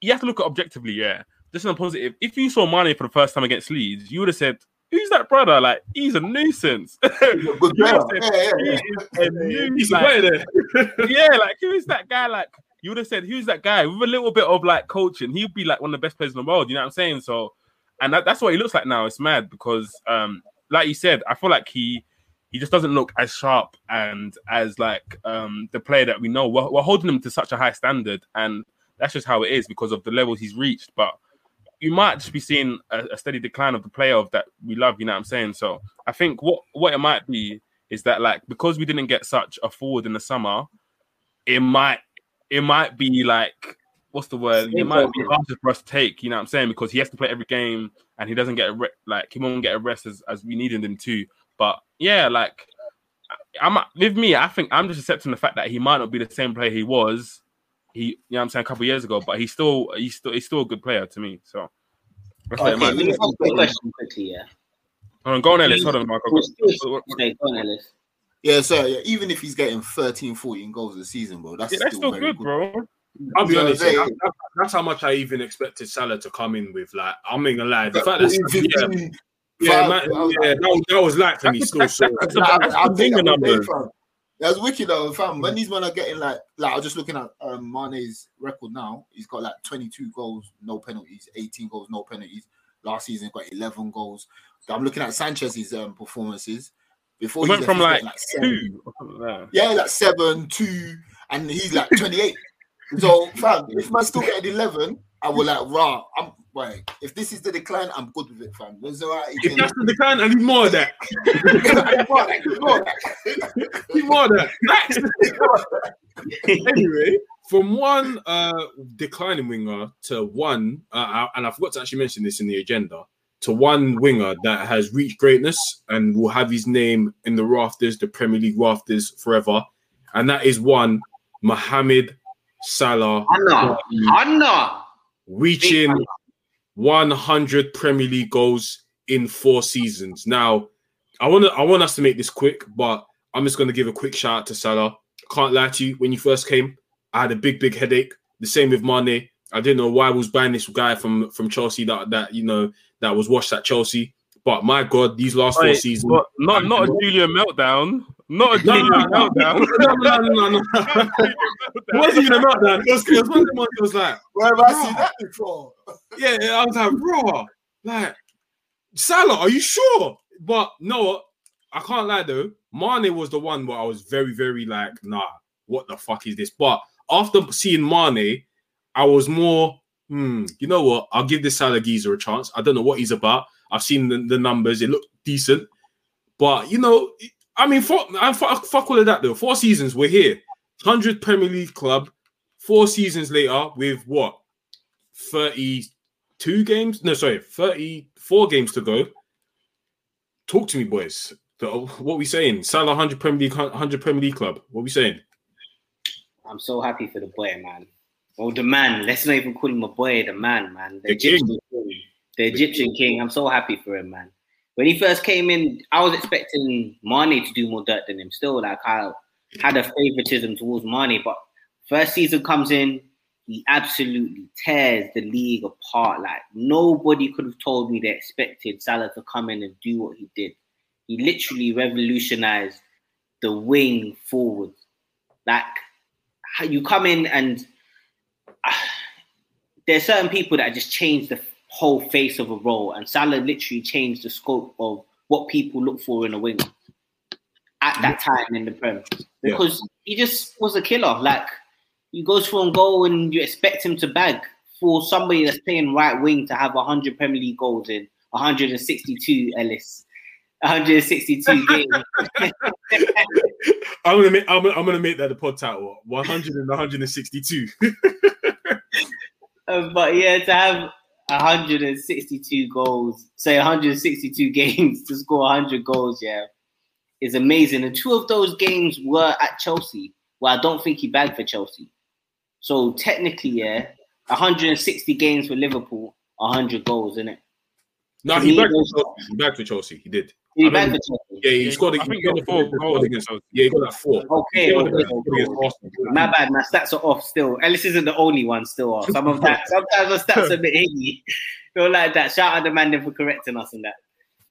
you have to look at objectively, yeah. just on a positive, if you saw Mane for the first time against Leeds, you would have said, "Who's that brother? Like he's a nuisance." <laughs> You would have said, "He a <laughs> nuisance." Like, <laughs> yeah, like who is that guy? Like you would have said, who's that guy? With a little bit of like coaching, he'd be like one of the best players in the world. You know what I'm saying? So, and that, that's what he looks like now. It's mad because, um, like you said, I feel like he he just doesn't look as sharp and as like um the player that we know. We're, we're holding him to such a high standard, and that's just how it is because of the levels he's reached. But you might just be seeing a, a steady decline of the player of that we love. You know what I'm saying? So I think what what it might be is that like because we didn't get such a forward in the summer, it might it might be like what's the word? It might be harder for us to take. You know what I'm saying? Because he has to play every game and he doesn't get a re- like he won't get a rest as, as we needed him to. But yeah, like I'm with me. I think I'm just accepting the fact that he might not be the same player he was. He, you know, what I'm saying a couple years ago, but he's still he's still he's still a good player to me. So that's what it Okay, let be. me ask you a question quickly, yeah. Hold on, go on, Ellis. Hold on, Marco. We'll Okay, go on, Ellis. Yeah, so yeah, even if he's getting 13, 14 goals a season, bro, that's, Yeah, that's still, still very good, bro. I'll be So honest. they- that- that- that's how much I even expected Salah to come in with. Like, I'm not gonna lie. The fact that 14, yeah, yeah, man, yeah, that, was- that was light for me. <laughs> That's- Still, that's- so that's- Nah, that's I'll the take thing, that all day, number. fam. That's wicked though, fam. When these men are getting like, like I was just looking at um, Mane's record now. He's got like 22 goals, no penalties, 18 goals, no penalties. Last season, got 11 goals. I'm looking at Sanchez's um, performances. Before He went left, from like getting, seven. two. or like that. Yeah, like seven, two, and he's like 28. so, fam, if man still getting 11, I will like, rah, I'm right. If this is the decline, I'm good with it, fam. There's all right. if can- that's the decline, I need more of that. More like- more like- need more of that. <laughs> anyway, from one uh declining winger to one, uh, and I forgot to actually mention this in the agenda, to one winger that has reached greatness and will have his name in the rafters, the Premier League rafters forever, and that is one Mohamed Salah Anna, Anna. reaching 100 Premier League goals in four seasons. Now, I want to I want us to make this quick, but I'm just going to give a quick shout out to Salah. Can't lie to you, when you first came, I had a big big headache. The same with Mane. I didn't know why I was buying this guy from from Chelsea that that you know that was washed at Chelsea. But my God, these last four Wait, seasons, but not not a Julian meltdown. Not a no, <laughs> Julian no, no, meltdown. no, no, no, no, no. <laughs> It wasn't even a meltdown. It was, it was <laughs> one of them ones that was like, Where have I seen that before? yeah, I was like, bro, like Salah, are you sure? But no? I can't lie though. Mane was the one where I was very, very like, nah, what the fuck is this? But after seeing Mane, I was more, hmm, you know what? I'll give this Salah geezer a chance. I don't know what he's about. I've seen the, the numbers; it looked decent, but you know, I mean, fuck, I fuck, fuck all of that though. Four seasons, we're here, hundred Premier League club. Four seasons later, with what, thirty-two games? No, sorry, thirty-four games to go. Talk to me, boys. What we saying? Salah hundred Premier League, hundred Premier League club. What we saying? I'm so happy for the boy, man. Or the man. Let's not even call him a boy, the man, man. The, The king. Egyptian king. The Egyptian king. I'm so happy for him, man. When he first came in, I was expecting Mane to do more dirt than him. Still, like I had a favoritism towards Mane, but first season comes in, he absolutely tears the league apart. Like nobody could have told me they expected Salah to come in and do what he did. He literally revolutionized the wing forward. Like you come in and uh, there's certain people that just change the whole face of a role, and Salah literally changed the scope of what people look for in a winger at that time in the Prem Yeah. because he just was a killer. Like he goes for a goal and you expect him to bag for somebody that's playing right wing to have 100 Premier League goals in 162 Ellis. 162 <laughs> games. I'm gonna make. I'm, I'm gonna make that the pod title. 100 and 162. Uh, <laughs> but yeah, to have 162 goals, say 162 <laughs> games to score 100 goals, yeah, is amazing. And two of those games were at Chelsea, where I don't think he bagged for Chelsea. So technically, yeah, 160 games for Liverpool, 100 goals, isn't it? No, To he me, bagged those- for Chelsea. He bagged for Chelsea. He did. He I bagged Chelsea. Yeah, he Yeah, scored. I he think he got scored four against goals against. against Yeah, he got that four. Okay, He okay, against My bad, my stats are off still. Ellis isn't the only one still off. Some of that, sometimes the stats are a bit higgy. <laughs> Don't like that. Shout out the man then for correcting us on that.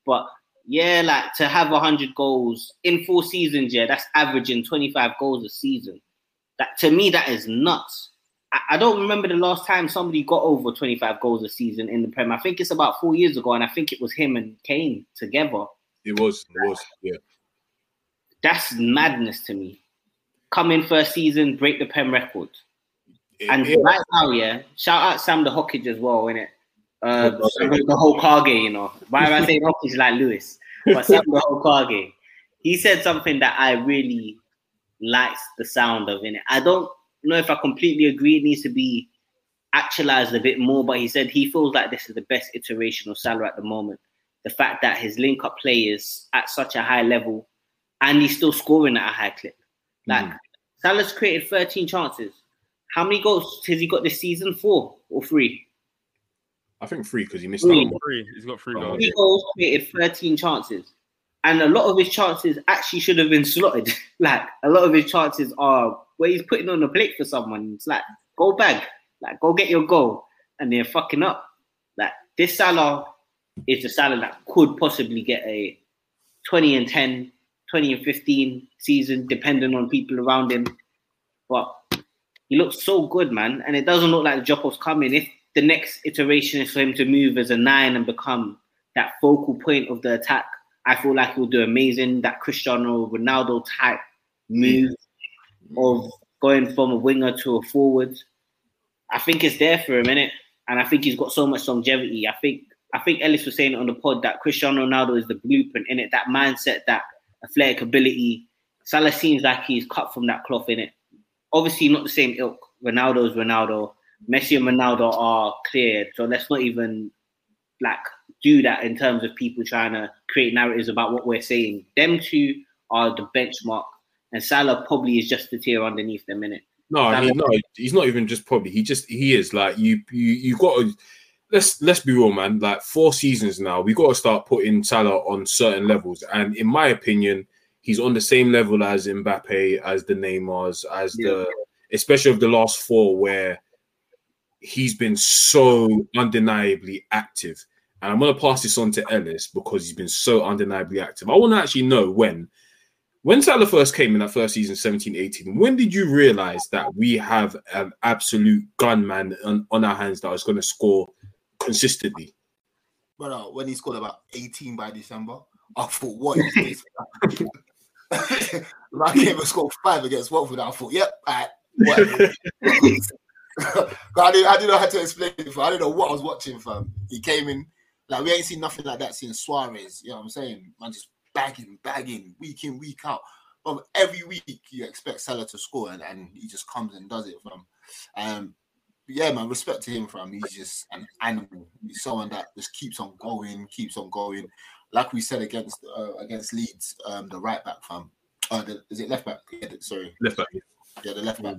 But yeah, like to have hundred goals in four seasons, yeah, that's averaging twenty five goals a season. That to me, that is nuts. I, don't remember the last time somebody got over twenty five goals a season in the Prem. I think it's about four years ago, and I think it was him and Kane together. It was. It was. Yeah. That's madness to me. Come in first season, break the Prem record. It- And it- right now, yeah, shout out Sam the Hockage as well, innit? Uh, <laughs> the whole Kage, you know. Why am I <laughs> saying Hockage like Lewis? But Sam the whole Kage. He said something that I really liked the sound of in it. I don't know if I completely agree. It needs to be actualized a bit more, but he said he feels like this is the best iteration of Salah at the moment. The fact that his link up play is at such a high level and he's still scoring at a high clip. Like mm. Salah's created 13 chances. How many goals has he got this season? Four or three? I think three because he missed Three. out. on one. Three. He's got three Oh, goals. Three goals created 13 chances. And a lot of his chances actually should have been slotted. <laughs> like a lot of his chances are where he's putting on the plate for someone. It's like, go back. Like, go get your goal. And they're fucking up. Like this Salah is the Salah that could possibly get a 20 and 10, 20 and 15 season, depending on people around him. But he looks so good, man. And it doesn't look like the drop off's coming. If the next iteration is for him to move as a nine and become that focal point of the attack, I feel like he'll do amazing. That Cristiano Ronaldo type move of going from a winger to a forward. I think it's there for him, innit? And I think he's got so much longevity. I think I think Ellis was saying on the pod that Cristiano Ronaldo is the blueprint in it, that mindset, that athletic ability. Salah seems like he's cut from that cloth in it. Obviously, not the same ilk. Ronaldo is Ronaldo. Messi and Ronaldo are cleared, so let's not even like do that in terms of people trying to create narratives about what we're saying. Them two are the benchmark, and Salah probably is just the tier underneath them in it. No, no, he's not even just probably. He just he is like you. You you got to let's let's be real, man. Like four seasons now, we got to start putting Salah on certain levels. And in my opinion, he's on the same level as Mbappe, as the Neymars, as the especially of the last four, where he's been so undeniably active. And I'm gonna pass this on to Ellis because he's been so undeniably active. I want to actually know when when Salah first came in that first season, 17 18, when did you realize that we have an absolute gunman on, on our hands that is going to score consistently? But uh, when he scored about 18 by December, I thought, what is this? <laughs> I came and scored five against Watford, I thought, yep, whatever. <laughs> I, didn't, I didn't know how to explain it. I didn't know what I was watching from. He came in, like, we ain't seen nothing like that since Suarez. You know what I'm saying? Man, just bagging, bagging, week in, week out. But every week, you expect Salah to score, and, and he just comes and does it from. Um, yeah, man, respect to him, fam. He's just an animal. He's someone that just keeps on going, keeps on going. Like we said against uh, against Leeds, um, the right back, fam. Uh, the, is it left back? Yeah, the- sorry, Left back. yeah, the left back.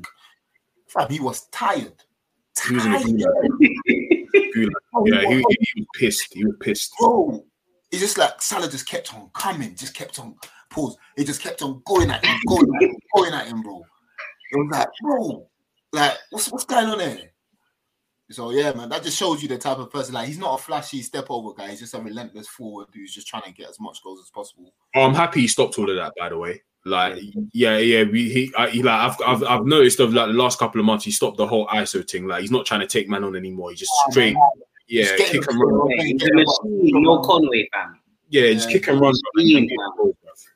Fam, he was tired. He was in the gulag. <laughs> Gulag. Yeah, he, he, he was pissed. He was pissed. bro. It's just like Salah just kept on coming, just kept on pause. He just kept on going at him, going at him, going at him, bro. It was like, bro, like what's what's going on there? So yeah, man, that just shows you the type of person. Like he's not a flashy step over guy. He's just a relentless forward who's just trying to get as much goals as possible. Oh, I'm happy he stopped all of that. By the way, like, yeah, yeah, we, he, I, he, like, I've, I've, I've noticed of like the last couple of months, he stopped the whole ISO thing. Like, he's not trying to take man on anymore. He's just oh, straight, yeah, Just kick and run. He's a machine, no Conway, fam. Yeah, just kick and run. Machine,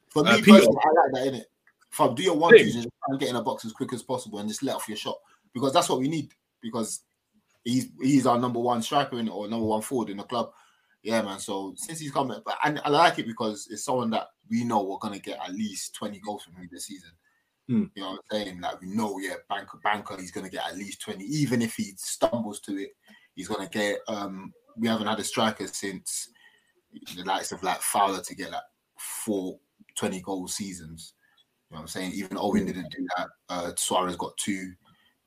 For Uh, me Peter- personally, I like that, innit? Fam, do your one Same. twos and try and get in a box as quick as possible and just let off your shot because that's what we need. Because he's he's our number one striker in or number one forward in the club. Yeah, man. So since he's coming, but and I like it because it's someone that we know we're gonna get at least twenty goals from him this season. Hmm. You know what I'm saying? Like we know, yeah, banker, banker, he's gonna get at least twenty, even if he stumbles to it. He's gonna get. Um, we haven't had a striker since the likes of like Fowler to get like four 20 goal seasons. You know what I'm saying? Even Owen didn't do that. Uh, Suarez got two.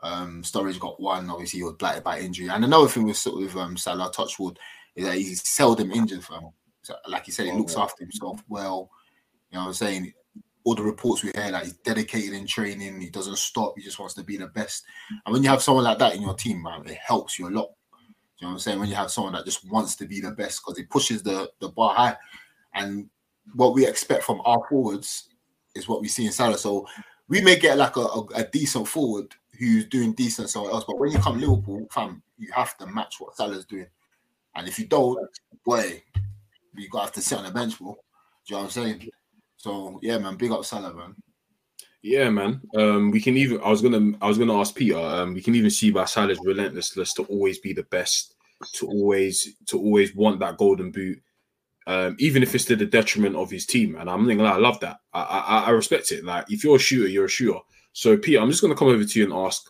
Um, Sturridge got one. Obviously, he was blighted by injury. And another thing with sort of um, Salah Touchwood is that he's seldom injured, fam. So, like he said, he looks Oh. after himself well. You know what I'm saying? All the reports we hear, like he's dedicated in training, he doesn't stop, he just wants to be the best. And when you have someone like that in your team, man, it helps you a lot. You know what I'm saying? When you have someone that just wants to be the best because it pushes the, the bar high. And what we expect from our forwards is what we see in Salah. So we may get like a, a, a decent forward who's doing decent somewhere else, but when you come Liverpool, fam, you have to match what Salah's doing. And if you don't, boy, you got to sit on the bench, bro. Do you know what I'm saying? So yeah, man, big up Salah, man. Yeah, man. Um, we can even. I was gonna. I was gonna ask Peter. Um, we can even see by Salah's relentlessness to always be the best, to always to always want that golden boot, um, even if it's to the detriment of his team. And I'm thinking, I love that. I, I I respect it. Like if you're a shooter, you're a shooter. So Peter, I'm just gonna come over to you and ask,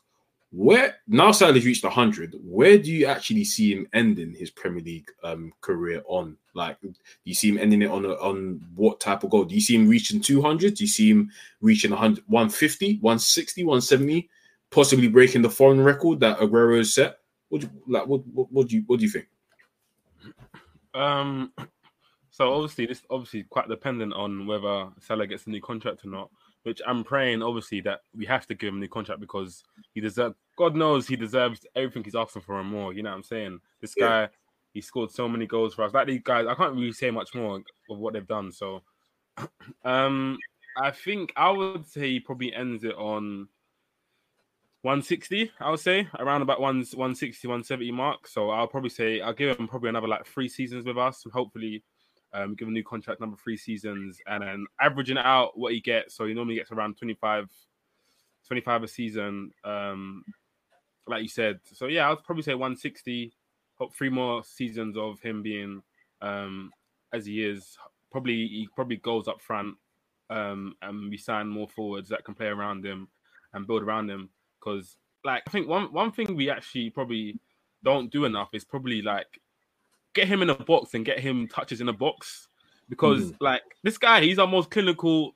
where now Salah's reached 100. Where do you actually see him ending his Premier League um career on? Like, do you see him ending it on a, on what type of goal? Do you see him reaching 200? Do you see him reaching 100, 150, 160, 170, possibly breaking the foreign record that Aguero has set? What do you, like? What, what what do you what do you think? Um, <clears throat> so obviously this obviously quite dependent on whether Salah gets a new contract or not. Which I'm praying, obviously, that we have to give him a new contract because he deserves. God knows he deserves everything he's asking for and more. You know what I'm saying? This Yeah. guy, he scored so many goals for us. Like these guys, I can't really say much more of what they've done. So, <clears throat> um, I think I would say he probably ends it on 160. I would say around about one 160, 170 mark. So I'll probably say I'll give him probably another like three seasons with us. Hopefully, um, give a new contract, number three seasons, and then averaging out what he gets. So he normally gets around 25, 25 a season. Um, like you said. So yeah, I'd probably say 160. Hope three more seasons of him being um, as he is. Probably he probably goes up front, um, and we sign more forwards that can play around him and build around him. Because like I think one one thing we actually probably don't do enough is probably like get him in a box and get him touches in a box. Because like this guy he's our most clinical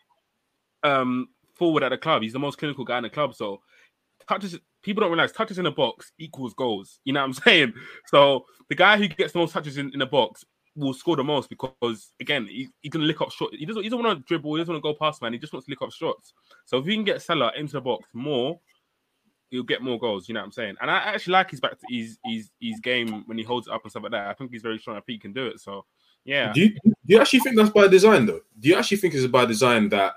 um forward at the club. He's the most clinical guy in the club. So touches people don't realize touches in a box equals goals. You know what i'm <laughs> saying? So the guy who gets the most touches in, in the box will score the most because again he, he can lick up shots. He doesn't he doesn't want to dribble. He doesn't want to go past man. He just wants to lick up shots. So if we can get Salah into the box more he'll get more goals. You know what I'm saying? And I actually like his back to his his his game when he holds it up and stuff like that. I think he's very strong. I think he can do it. So yeah, Do you, do you actually think that's by design though? Do you actually think it's by design that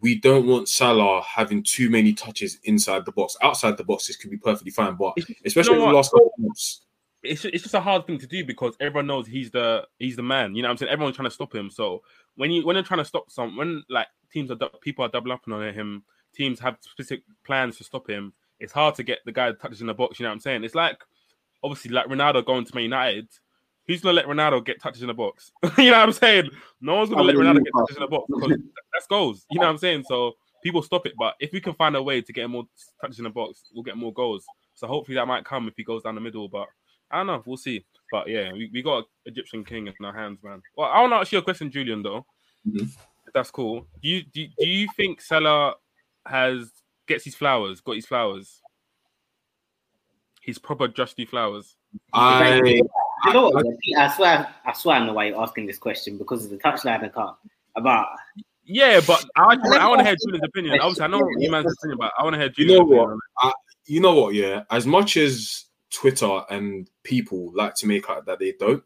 we don't want Salah having too many touches inside the box? Outside the box, this could be perfectly fine, but especially you know the last couple of months. it's it's just a hard thing to do because everyone knows he's the he's the man. You know what I'm saying? Everyone's trying to stop him. So when you when they're trying to stop some when like teams are people are double up on him, teams have specific plans to stop him. It's hard to get the guy touches in the box. You know what I'm saying? It's like obviously like Ronaldo going to Man United. Who's gonna let Ronaldo get touches in the box? <laughs> you know what I'm saying? No one's gonna let Ronaldo get touches in the box because that's goals. You know what I'm saying? So people stop it. But if we can find a way to get more touches in the box, we'll get more goals. So hopefully that might come if he goes down the middle. But I don't know. We'll see. But yeah, we, we got Egyptian king in our hands, man. Well, I want to ask you a question, Julian. Though, Mhm. if that's cool. Do you do, do you think Salah has gets his flowers? Got his flowers? His proper justy flowers. I You know what? I swear, I swear, I know why you're asking this question because of the touchline and car. About Yeah, but I, I want to hear Julian's opinion. Obviously, I know what you man's opinion, but I want to hear You know opinion. what? on it. you know what? Yeah, as much as Twitter and people like to make out that they don't,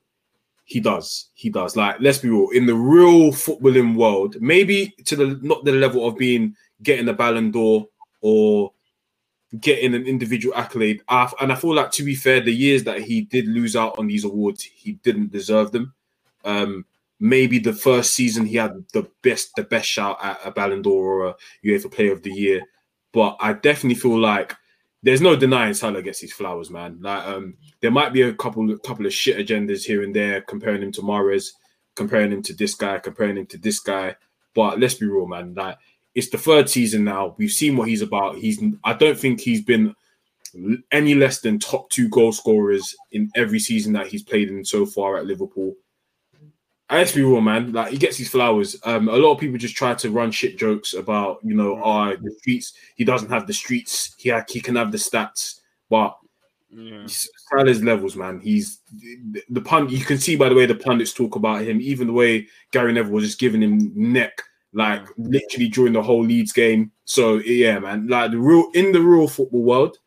he does. He does. Like, let's be real. In the real footballing world, maybe to the not the level of being getting a Ballon d'Or or getting an individual accolade. And I feel like, to be fair, the years that he did lose out on these awards, he didn't deserve them. Um, maybe the first season he had the best, the best shout at a Ballon d'Or or a UEFA Player of the Year. But I definitely feel like there's no denying Salah gets his flowers, man. Like, um, there might be a couple, couple of shit agendas here and there, comparing him to Mahrez, comparing him to this guy, comparing him to this guy. But let's be real, man. Like, it's the third season now. We've seen what he's about. He's, I don't think he's been any less than top two goal scorers in every season that he's played in so far at Liverpool. And let's be real, man. Like he gets his flowers. Um, a lot of people just try to run shit jokes about, you know, oh, the streets. He doesn't have the streets. He ha- he can have the stats, but Yeah. Salah's levels, man. He's the, the pun. You can see by the way the pundits talk about him, even the way Gary Neville was just giving him neck, like literally during the whole Leeds game. So yeah, man. Like the real in the real football world,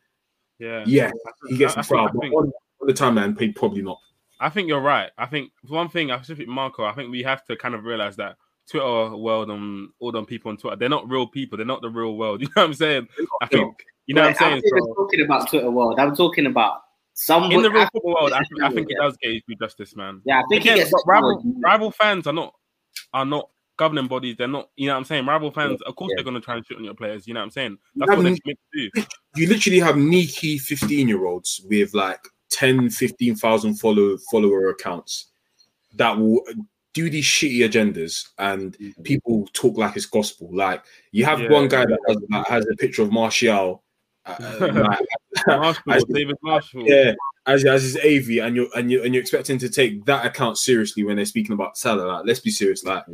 Yeah. yeah, he gets I- I the think- foul. But on, on the time, man, he probably not. I think you're right. I think one thing, I specific Marco, I think we have to kind of realize that Twitter world and all them people on Twitter, they're not real people. They're not the real world. <laughs> You know what I'm saying? I think you know what I'm saying. I'm So, talking about Twitter world. I'm talking about some in the real football world, I think, I think it does get you justice, man. Yeah, I think Again, it gets rival rival fans are not are not governing bodies. They're not. You know what I'm saying? Rival fans, of course, Yeah. they're going to try and shit on your players. You know what I'm saying? That's Yeah, what they're meant to do. <laughs> You literally have sneaky 15 year olds with like 10, 15,000 follow follower accounts that will do these shitty agendas and people talk like it's gospel. Like you have Yeah. one guy that has, that has a picture of Martial. Uh, <laughs> like, Marshall, <laughs> David Marshall. yeah, as as his AV, and you're and you and you're expecting to take that account seriously when they're speaking about Salah. Like, let's be serious. Like,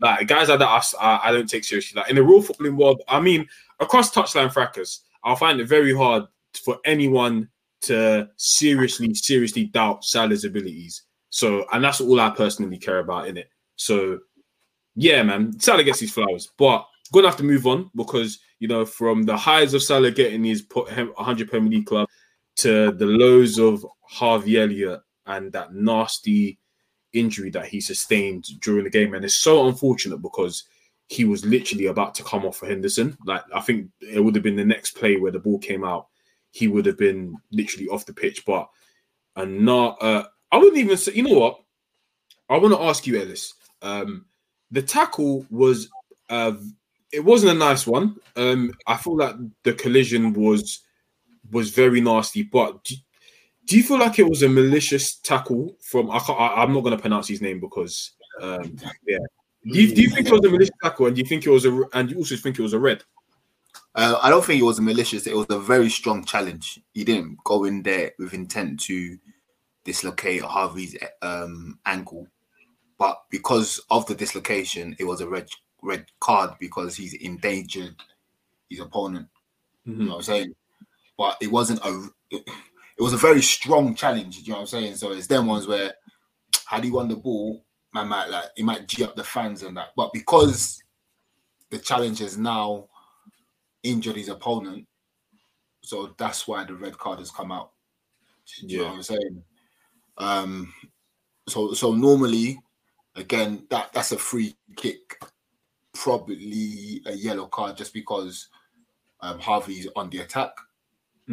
like guys like that, I, I I don't take seriously. Like in the real footballing world, I mean, across touchline fracas, I'll find it very hard for anyone to seriously, seriously doubt Salah's abilities. So, and that's all I personally care about in it. So, yeah, man, Salah gets his flowers, but gonna have to move on because you know from the highs of Salah getting his pu- 100 Premier League club to the lows of Harvey Elliott and that nasty injury that he sustained during the game, and it's so unfortunate because he was literally about to come off for Henderson. Like I think it would have been the next play where the ball came out, he would have been literally off the pitch. But and not, uh, I wouldn't even say. You know what? I want to ask you, Ellis. Um, the tackle was, uh, it wasn't a nice one. Um, I feel like the collision was was very nasty. But do, do you feel like it was a malicious tackle from? I I'm not going to pronounce his name because, um, yeah. Do you, do you think it was a malicious tackle, and do you think it was a, and you also think it was a red? Uh, I don't think it was a malicious. It was a very strong challenge. He didn't go in there with intent to dislocate Harvey's um, ankle, but because of the dislocation, it was a red red card because he's endangered his opponent. You know what I'm saying? But it wasn't a. It, it was a very strong challenge. You know what I'm saying? So it's them ones where had he won the ball, man might like he might g up the fans and that. But because the challenge has now injured his opponent, so that's why the red card has come out. Do you know Yeah. what I'm saying? Um, so so normally, again, that that's a free kick, probably a yellow card just because um, Harvey's on the attack.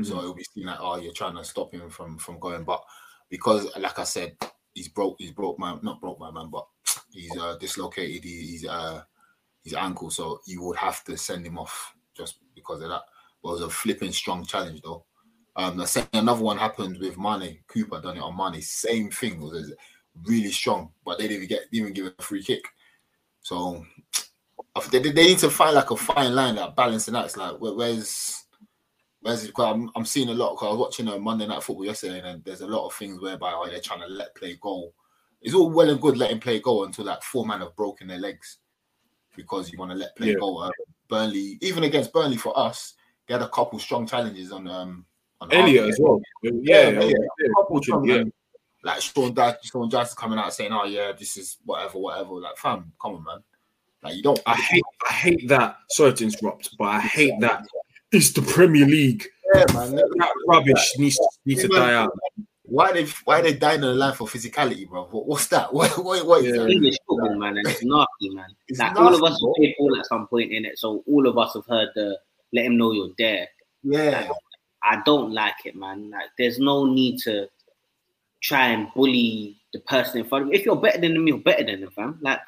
So it'll be seen like, oh, you're trying to stop him from from going. But because, like I said, he's broke, he's broke my not broke my man, but he's uh, dislocated his uh, his ankle. So you would have to send him off just because of that. But it was a flipping strong challenge though. Um, the another one happened with Mane. Cooper done it on Mane. Same thing. It was really strong, but they didn't even get didn't even give a free kick. So <tsk> they, they need to find like a fine line that balancing that. It's like where, where's Cause I'm, I'm seeing a lot. Cause I was watching a Monday Night Football yesterday, and there's a lot of things whereby oh, they're trying to let play go. It's all well and good letting play go until like four men have broken their legs because you want to let play Yeah. go. Uh, Burnley, even against Burnley for us, they had a couple strong challenges on um on Elliott as well. Yeah, Yeah, yeah, yeah. yeah. Couple strong, Yeah. man. Like Sean Dyche, Sean Dyche coming out saying, "Oh yeah, this is whatever, whatever." Like, fam, come on, man. Like you don't. I hate, I hate that. Sorry to interrupt, but I hate that. It's the Premier League. Yeah, man. That rubbish needs needs to die out. Why they why they dying on the line for physicality, bro? What, what's that? <laughs> What what, what is Yeah. that? English football, man, and it's nasty, man. <laughs> It's like all of us bro. have played ball at some point in it, so all of us have heard the "let him know you're there." Yeah, I don't like it, man. Like, there's no need to try and bully the person in front of you. If you're better than them, you're better than them, fam. Like,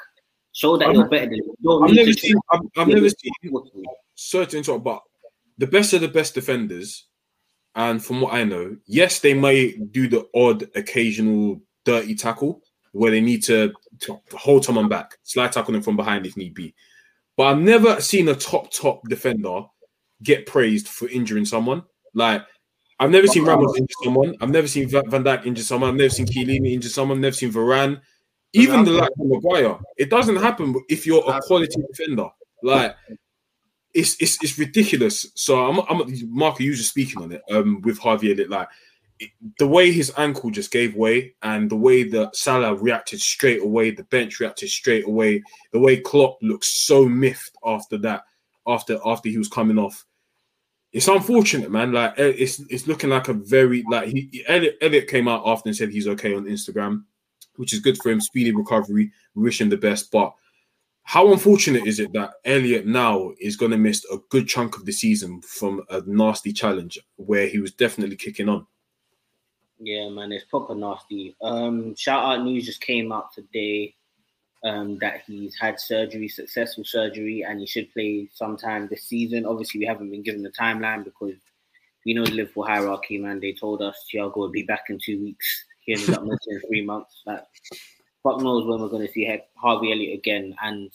show that I'm- you're better than them. You I've never seen. I've, I've never seen. seen. Sorry to interrupt, but the best of the best defenders, and from what I know, yes, they may do the odd occasional dirty tackle where they need to, to hold someone back, slide tackle them from behind if need be. But I've never seen a top top defender get praised for injuring someone. Like I've never seen Ramos injure someone. I've never seen Van Dijk injure someone. I've never seen Chiellini injure someone. I've never seen Varane. Even the like Maguire. It doesn't happen if you're a quality defender. Like it's it's it's ridiculous. So I'm I'm Marco, you just speaking on it um with Harvey Elliott. Like the way his ankle just gave way and the way that Salah reacted straight away, the bench reacted straight away, the way Klopp looks so miffed after that, after after he was coming off. It's unfortunate, man. Like eh, it's it's looking like a very like he Elliott, Elliott came out after and said he's okay on Instagram, which is good for him. Speedy recovery. We wish him the best. But how unfortunate is it that Elliott now is going to miss a good chunk of the season from a nasty challenge where he was definitely kicking on? Yeah, man, it's proper nasty. Um, shout out news just came out today um, that he's had surgery, successful surgery, and he should play sometime this season. Obviously, we haven't been given the timeline because we know the Liverpool hierarchy, man. They told us Thiago would be back in two weeks. He ended up missing three months. Like, fuck knows when we're going to see Harvey Elliott again. And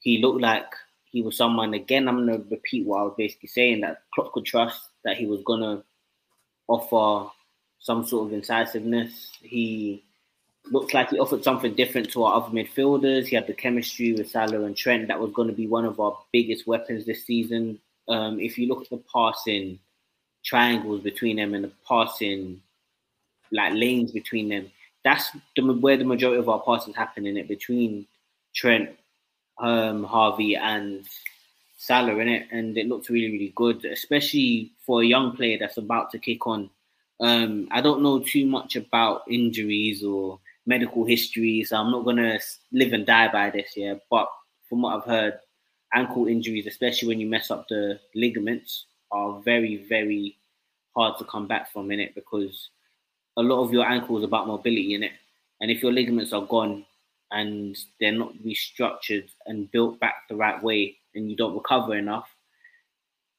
he looked like he was someone, again, I'm going to repeat what I was basically saying, that Klopp could trust that he was going to offer some sort of incisiveness. He looked like he offered something different to our other midfielders. He had the chemistry with Salah and Trent that was going to be one of our biggest weapons this season. Um, if you look at the passing triangles between them and the passing like lanes between them, that's the, where the majority of our passes happen in it between Trent, um, Harvey, and Salah in it, and it looked really, really good, especially for a young player that's about to kick on. Um, I don't know too much about injuries or medical history, so I'm not gonna live and die by this. Yeah, but from what I've heard, ankle injuries, especially when you mess up the ligaments, are very, very hard to come back from in it because a lot of your ankle is about mobility in it, and if your ligaments are gone and they're not restructured and built back the right way, and you don't recover enough,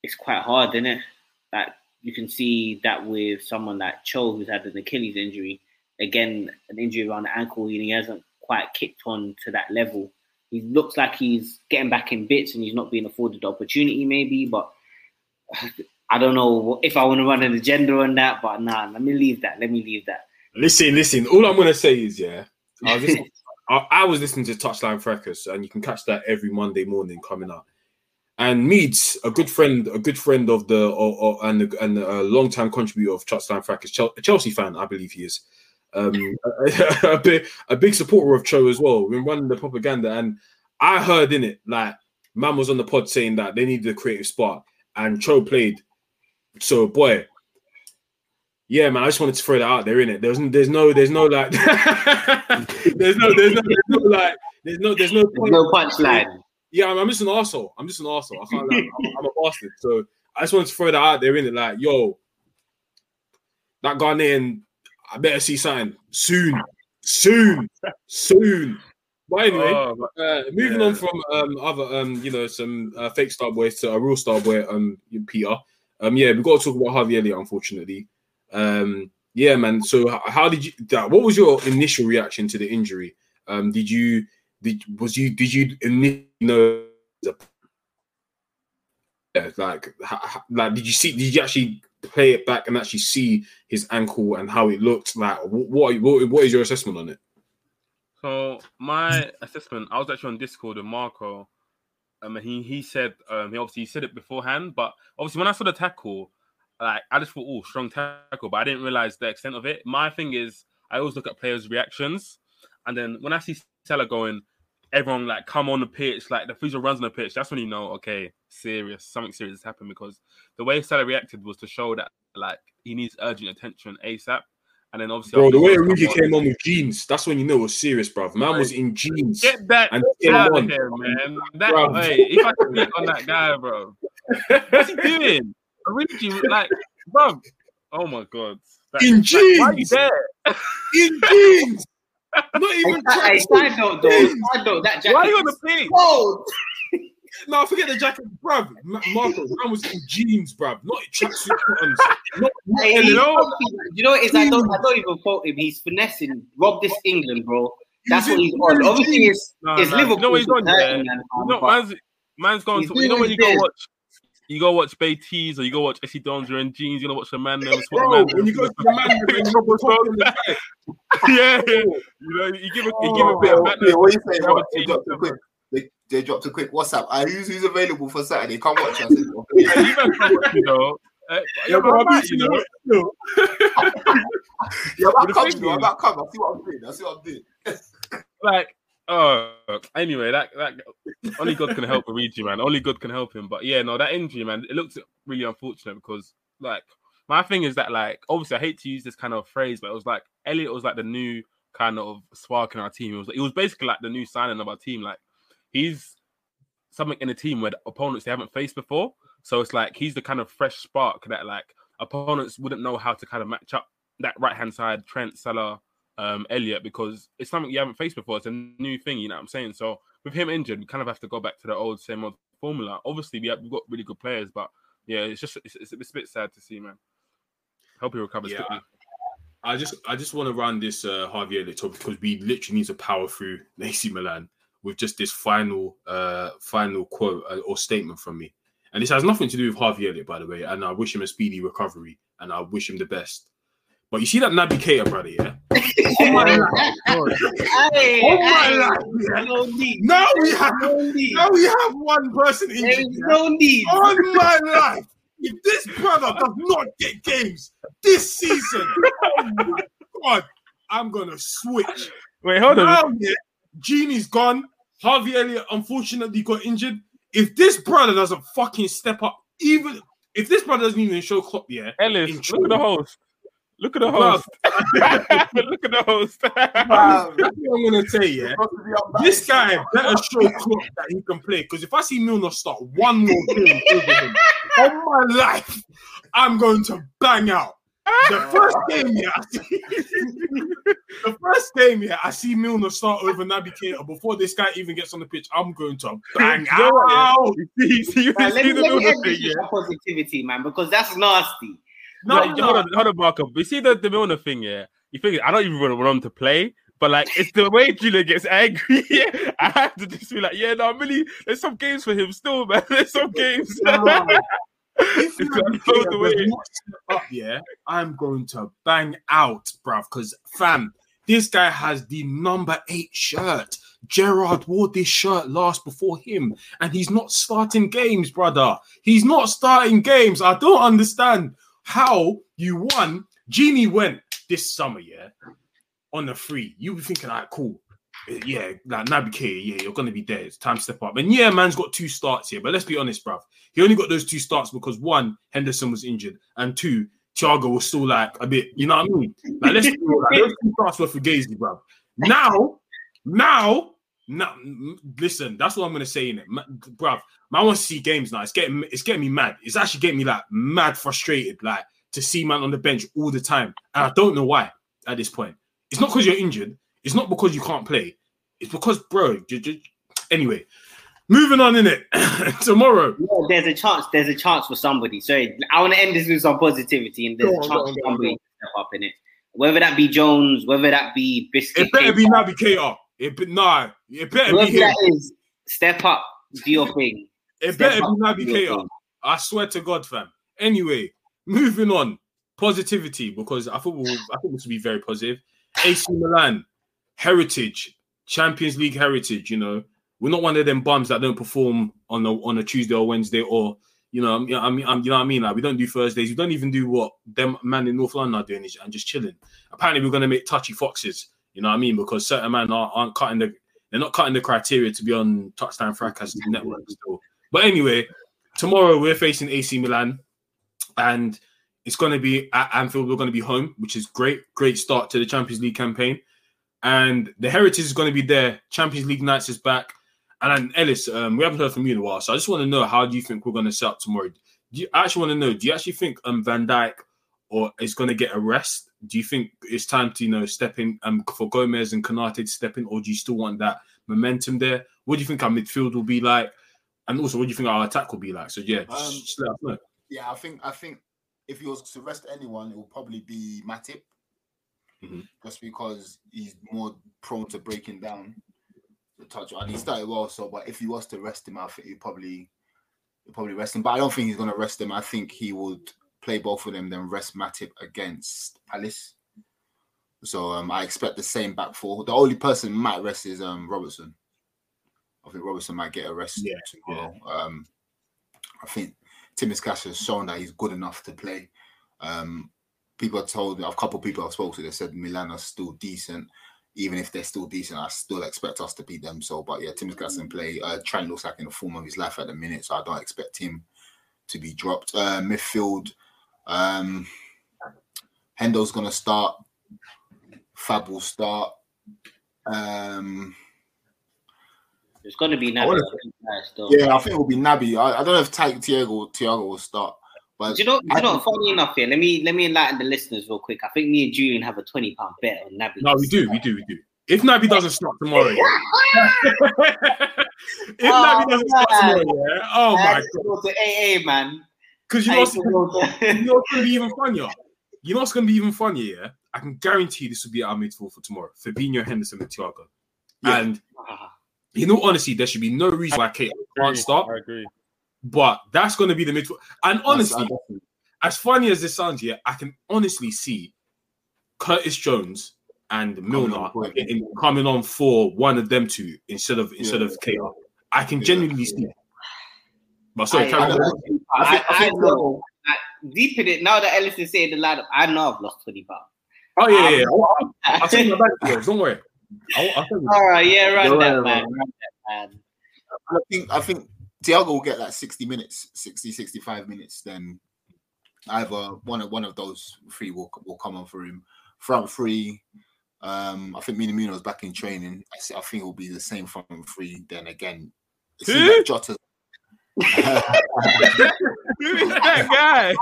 it's quite hard, isn't it? Like you can see that with someone like Cho, who's had an Achilles injury, again, an injury around the ankle, and he hasn't quite kicked on to that level. He looks like he's getting back in bits and he's not being afforded the opportunity, maybe, but I don't know if I want to run an agenda on that, but nah, let me leave that. Let me leave that. Listen, listen. All I'm gonna say is, yeah, I was listening, <laughs> I, I was listening to Touchline Fracas, and you can catch that every Monday morning coming up and Meads, a good friend, a good friend of the or, or, and and a long time contributor of Touchline Fracas, a Chelsea fan, I believe he is. Um, a, <laughs> a, big, a big supporter of Cho as well. We're running the propaganda, and I heard in it like man was on the pod saying that they needed a creative spark, and Cho played. So boy, yeah, man, I just wanted to throw that out there. In it, there's there's no there's no like <laughs> there's no there's no there's no like there's no there's no, there's no punchline. Yeah, I'm, I'm just an asshole. I'm just an asshole. I can't. Like, I'm, I'm, a bastard. So I just wanted to throw that out there in it. Like, yo, that Ghanaian, I better see something soon, soon, soon. But anyway, oh, uh, moving yeah. on from um, other, um, you know, some uh, fake star boys to a real star boy, um, Peter. Um, yeah, we've got to talk about Harvey Elliott, unfortunately. Um, yeah, man. So, how did you? What was your initial reaction to the injury? Um, did you did was you did you know yeah, like like did you see did you actually play it back and actually see his ankle and how it looked like what what, what is your assessment on it so my assessment i was actually on discord with marco um, he he said um, he obviously said it beforehand but obviously when i saw the tackle like i just thought oh strong tackle but i didn't realize the extent of it my thing is i always look at players reactions and then when i see Salah going everyone like come on the pitch, like the physio runs on the pitch, that's when you know, okay, serious, something serious has happened because the way Salah reacted was to show that like he needs urgent attention ASAP. And then obviously, bro, the way Origi came on with jeans, that's when you know it was serious, bro. Man was in jeans. Get that and out of here, man. That hey, if I could click on that guy, bro, what's he doing? Origi, like, bro. Oh my god. That, in jeans. Like, why are you there? in jeans. Not even hey, side note though. Side note, that jacket. Why are you on the pitch? Cold. No, forget the jacket, bruv. Marco, man was in jeans, bruv. Not tracksuit buttons. Not, not hey, you, know, you know what is? I don't, I don't even quote him. He's finessing. Rob this England, bro. That's what he's on. Obviously, it's, no, it's no, Liverpool. You know what he's on, yeah. Man, you know, man's, man's going to. You know when you go watch you go watch Bay Tees or you go watch Essie Dons, you're in jeans, you're gonna watch the man there. Bro, when you go to the man <laughs> <laughs> yeah, you know, you give a, you give a bit of oh, yeah, what you say? What? They dropped a quick, they, they dropped a quick WhatsApp. I who's who's available for Saturday? Come watch us. yeah, you man come watch, you know. Uh, Yeah, I'm I'm right, you know. it. <laughs> Yeah, But I'm the coming, thing. I'm is- not coming. I see what I'm doing. I see what I'm doing. <laughs> like oh anyway that that only god can help Origi, man only god can help him but yeah no that injury man it looks really unfortunate because like my thing is that like obviously i hate to use this kind of phrase but it was like elliott was like the new kind of spark in our team it was it was basically like the new signing of our team like he's something in a team where the opponents they haven't faced before so it's like he's the kind of fresh spark that like opponents wouldn't know how to kind of match up that right hand side trent Salah um, Elliott because it's something you haven't faced before. It's a new thing, you know what I'm saying? So with him injured, we kind of have to go back to the old same old formula. Obviously, we have, we've got really good players, but yeah, it's just it's, it's, it's a bit sad to see, man. Hope he recovers Yeah, quickly. I just I just want to run this uh, Javier topic because we literally need to power through <laughs> AC Milan with just this final uh final quote uh, or statement from me. And this has nothing to do with Harvey Elliott, by the way. And I wish him a speedy recovery and I wish him the best. But you see that Naby Keita, brother, yeah? Oh my <laughs> life. Hey, Oh my hey, life, yeah. no need. Now we have no need. now we have one person There injured. is yeah? no need. on my life. If this brother does not get games this season, oh my God, I'm gonna switch. Wait, hold on. Now, yeah, Gini's gone. Harvey Elliott unfortunately got injured. If this brother doesn't fucking step up, even if this brother doesn't even show Klopp, yeah, Ellis, <laughs> look at the host. Look at the host. look at the host. That's what I'm gonna say, yeah. This guy better show Klopp that he can play. Because if I see Milner start one more game over him, <laughs> on my life, I'm going to bang out. The first game, yeah, I see, <laughs> the first game, yeah, I see Milner start over Naby Keita before this guy even gets on the pitch. I'm going to <laughs> bang You know what, yeah? out. <laughs> you see, you see, you Man, let see me, the let Milner thing, yeah? positivity, man, because that's nasty. No, like, no. hold on, hold on, Marco. You see the, the Milner thing, yeah? You think I don't even want, want him to play, but like it's the way Julian gets angry. yeah, I have to just be like, yeah, no, I'm really. There's some games for him still, man. There's some games. If It's Naby gonna the way- not up, yeah, I'm going to bang out, bruv. Because fam, this guy has the number eight shirt. Gerrard wore this shirt last before him, and he's not starting games, brother. He's not starting games. I don't understand how you won. Gini went this summer, yeah, on the free. You were thinking, all right, cool. Yeah, like Naby Keita, yeah, you're gonna be there. It's time to step up. And yeah, man's got two starts here, but let's be honest, bruv. He only got those two starts because one, Henderson was injured, and two, Thiago was still like a bit, you know what I mean? Like, let's be like, those two starts were for Gazy, bruv. Now, now, now, listen, that's what I'm gonna say in it, bruv. Man, wants to see games now. It's getting, it's getting me mad. It's actually getting me like mad frustrated, like to see man on the bench all the time, and I don't know why at this point. It's not because you're injured. It's not because you can't play. It's because, bro. You, you, anyway, moving on in it. <coughs> Tomorrow, Yeah, there's a chance. There's a chance for somebody. Sorry, I want to end this with some positivity, and there's Go a on, chance on, for somebody to step up in it. Whether that be Jones, whether that be Biscuit, it better be Keita, Naby Keita. It be, nah, it better whoever be him. that is, step up, do your thing. It Step better be up, Naby do Keita. I swear to God, fam. Anyway, moving on. Positivity, because I thought we'll, I think this will be very positive. AC Milan, heritage, Champions League heritage. You know, we're not one of them bums that don't perform on a on a Tuesday or Wednesday, or you know, I mean, I mean, you know what I mean. Like we don't do Thursdays. We don't even do what them man in North London are doing is- and just chilling. Apparently, we're gonna make touchy foxes. You know what I mean? Because certain men are, aren't cutting the they're not cutting the criteria to be on Touchline Fracas network still. But anyway, tomorrow we're facing AC Milan, and it's going to be at Anfield. We're going to be home, which is great. Great start to the Champions League campaign, and the heritage is going to be there. Champions League nights is back. And Ellis, um, we haven't heard from you in a while, so I just want to know how do you think we're going to set up tomorrow? Do you I actually want to know? Do you actually think um, Van Dijk or is going to get a rest? Do you think it's time to you know step in um, for Gomez and Konate to step in, or do you still want that momentum there? What do you think our midfield will be like? And also, what do you think our attack will be like? So yeah, just, Um, just let us know. Yeah, I think I think if he was to rest anyone, it will probably be Matip, Mhm. just because he's more prone to breaking down the touch. And he started well, so but if he was to rest him, I think he probably he'll probably rest him. But I don't think he's gonna rest him. I think he would play both of them, then rest Matip against Palace. So um, I expect the same back four. The only person might rest is um Robertson. I think Robertson might get a rest Yeah, tomorrow. Um, I think Tsimikas has shown that he's good enough to play. Um, people are told, me, a couple of people I've spoken to, they said Milan are still decent. Even if they're still decent, I still expect us to beat them. So, but yeah, Tsimikas can play. Uh, Trent looks like in the form of his life at the minute, so I don't expect him to be dropped. Uh, midfield, um, Hendo's going to start. Fab will start. Um, It's going to be I wanna- Naby. Yeah, I think it will be Naby. I, I don't know if Ti- Thiago Thiago will start, but Do you know? Do I you know? think- Funny enough, here. Let me let me enlighten the listeners real quick. I think me and Julian have a twenty pound bet on Naby. No, we do, we do, we do. If Naby doesn't start tomorrow, yeah. <laughs> if Oh, Naby doesn't start man. tomorrow, yeah. Oh I my god. to AA, man. Because you know, had what's, to go to- you know what's gonna be even funnier. You know what's gonna be even funnier, yeah. I can guarantee this will be our midfield for tomorrow. Fabinho, Henderson, and Thiago. Yeah. And ah. in all honesty, there should be no reason why Keita can't start. I agree. But that's going to be the midfield. And honestly, as funny as this sounds, yeah, I can honestly see Curtis Jones and Milner on in- coming on for one of them two instead of instead Yeah. of KR. I can Yeah. genuinely see. it. But sorry, I- carry I on. don't- I, I think- I I think know. I, deep in it, now that Ellis is saying the lineup, I know I've lost 20 pounds. Oh yeah, yeah. yeah. Um, I'll, I'll take my back to yours. Don't worry. I'll, I'll. All right, yeah, run Don't that, worry, man. man. Run that, man. I think I think Thiago will get like 60 minutes, 60, 65 minutes. Then either one of one of those three will will come on for him. Front three, um, I think Minamino's back in training. I, see- I think it will be the same front three. Then again, it seems Who? like Jota. <laughs> Who is that guy?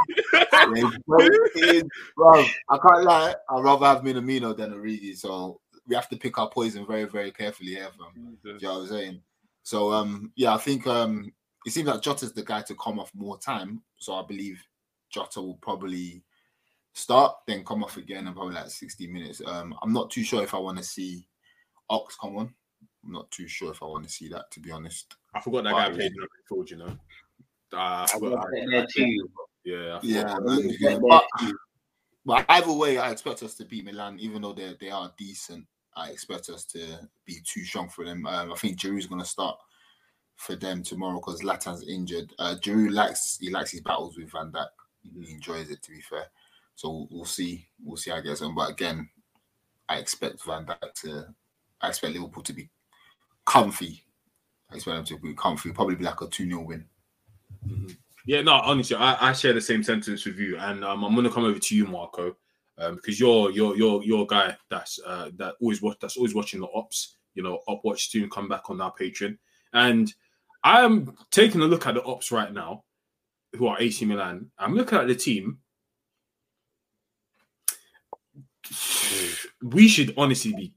Yeah, bro, it is- bro, I can't lie. I'd rather have Minamino than Origi. So we have to pick our poison very, very carefully here, fam. You know what I'm saying? So um yeah, I think um it seems like Jota's the guy to come off more time. So I believe Jota will probably start, then come off again and probably like 60 minutes. Um I'm not too sure if I want to see Ox come on. I'm not too sure if I want to see that to be honest. I forgot that guy played in the midfield. You know. Uh, I I forgot. that too. Yeah. I. Yeah, I yeah. But, but either way, I expect us to beat Milan, even though they they are decent. I expect us to be too strong for them. Um, I think Giroud's going to start for them tomorrow because Zlatan's injured. Uh, Giroud likes he likes his battles with Van Dijk. He enjoys it. To be fair, so we'll see. We'll see how it gets on. But again, I expect Van Dijk to. I expect Liverpool to be comfy. I expect them to be comfy. Probably be like a two 0 win. Yeah, no, honestly, I, I share the same sentence with you, and um, I'm gonna come over to you, Marco, because you're you're you're you're a guy that's uh, that always watch that's always watching the ops. You know, op watch soon come back on our Patreon, and I'm taking a look at the ops right now, who are AC Milan. I'm looking at the team. <sighs> We should honestly be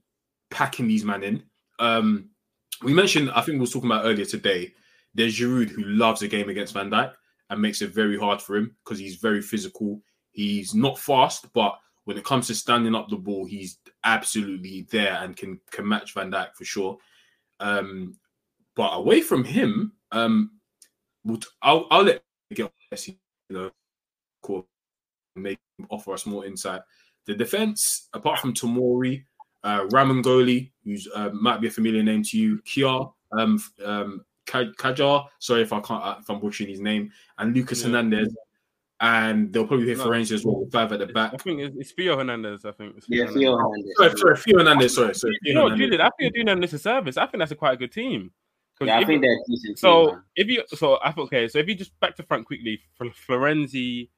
packing these man in. Um, we mentioned, I think we were talking about earlier today. There's Giroud who loves a game against Van Dijk and makes it very hard for him because he's very physical. He's not fast, but when it comes to standing up the ball, he's absolutely there and can can match Van Dijk for sure. Um, but away from him, um, I'll I'll let get you know, cool, make offer us more insight. The defense, apart from Tomori, uh, Ramangoli, who's uh, might be a familiar name to you, Kiar, um, um, Kajar. Sorry if I can't uh, if I'm butchering his name, and Lucas Yeah. Hernandez, and they'll probably hit No. Ferenc as well, five at the back. I think it's, it's Theo Hernandez. I think. It's Yeah, Hernandez. Theo Hernandez. Sorry, sorry, Theo Hernandez. Sorry, sorry. You Theo know what, Hernandez. Julian? I think you're doing them this a service. I think that's a quite a good team. 'Cause Yeah, I if- think they're a decent. So team, man. if you so I thought okay, so if you just back to front quickly, Fl- Florenzi,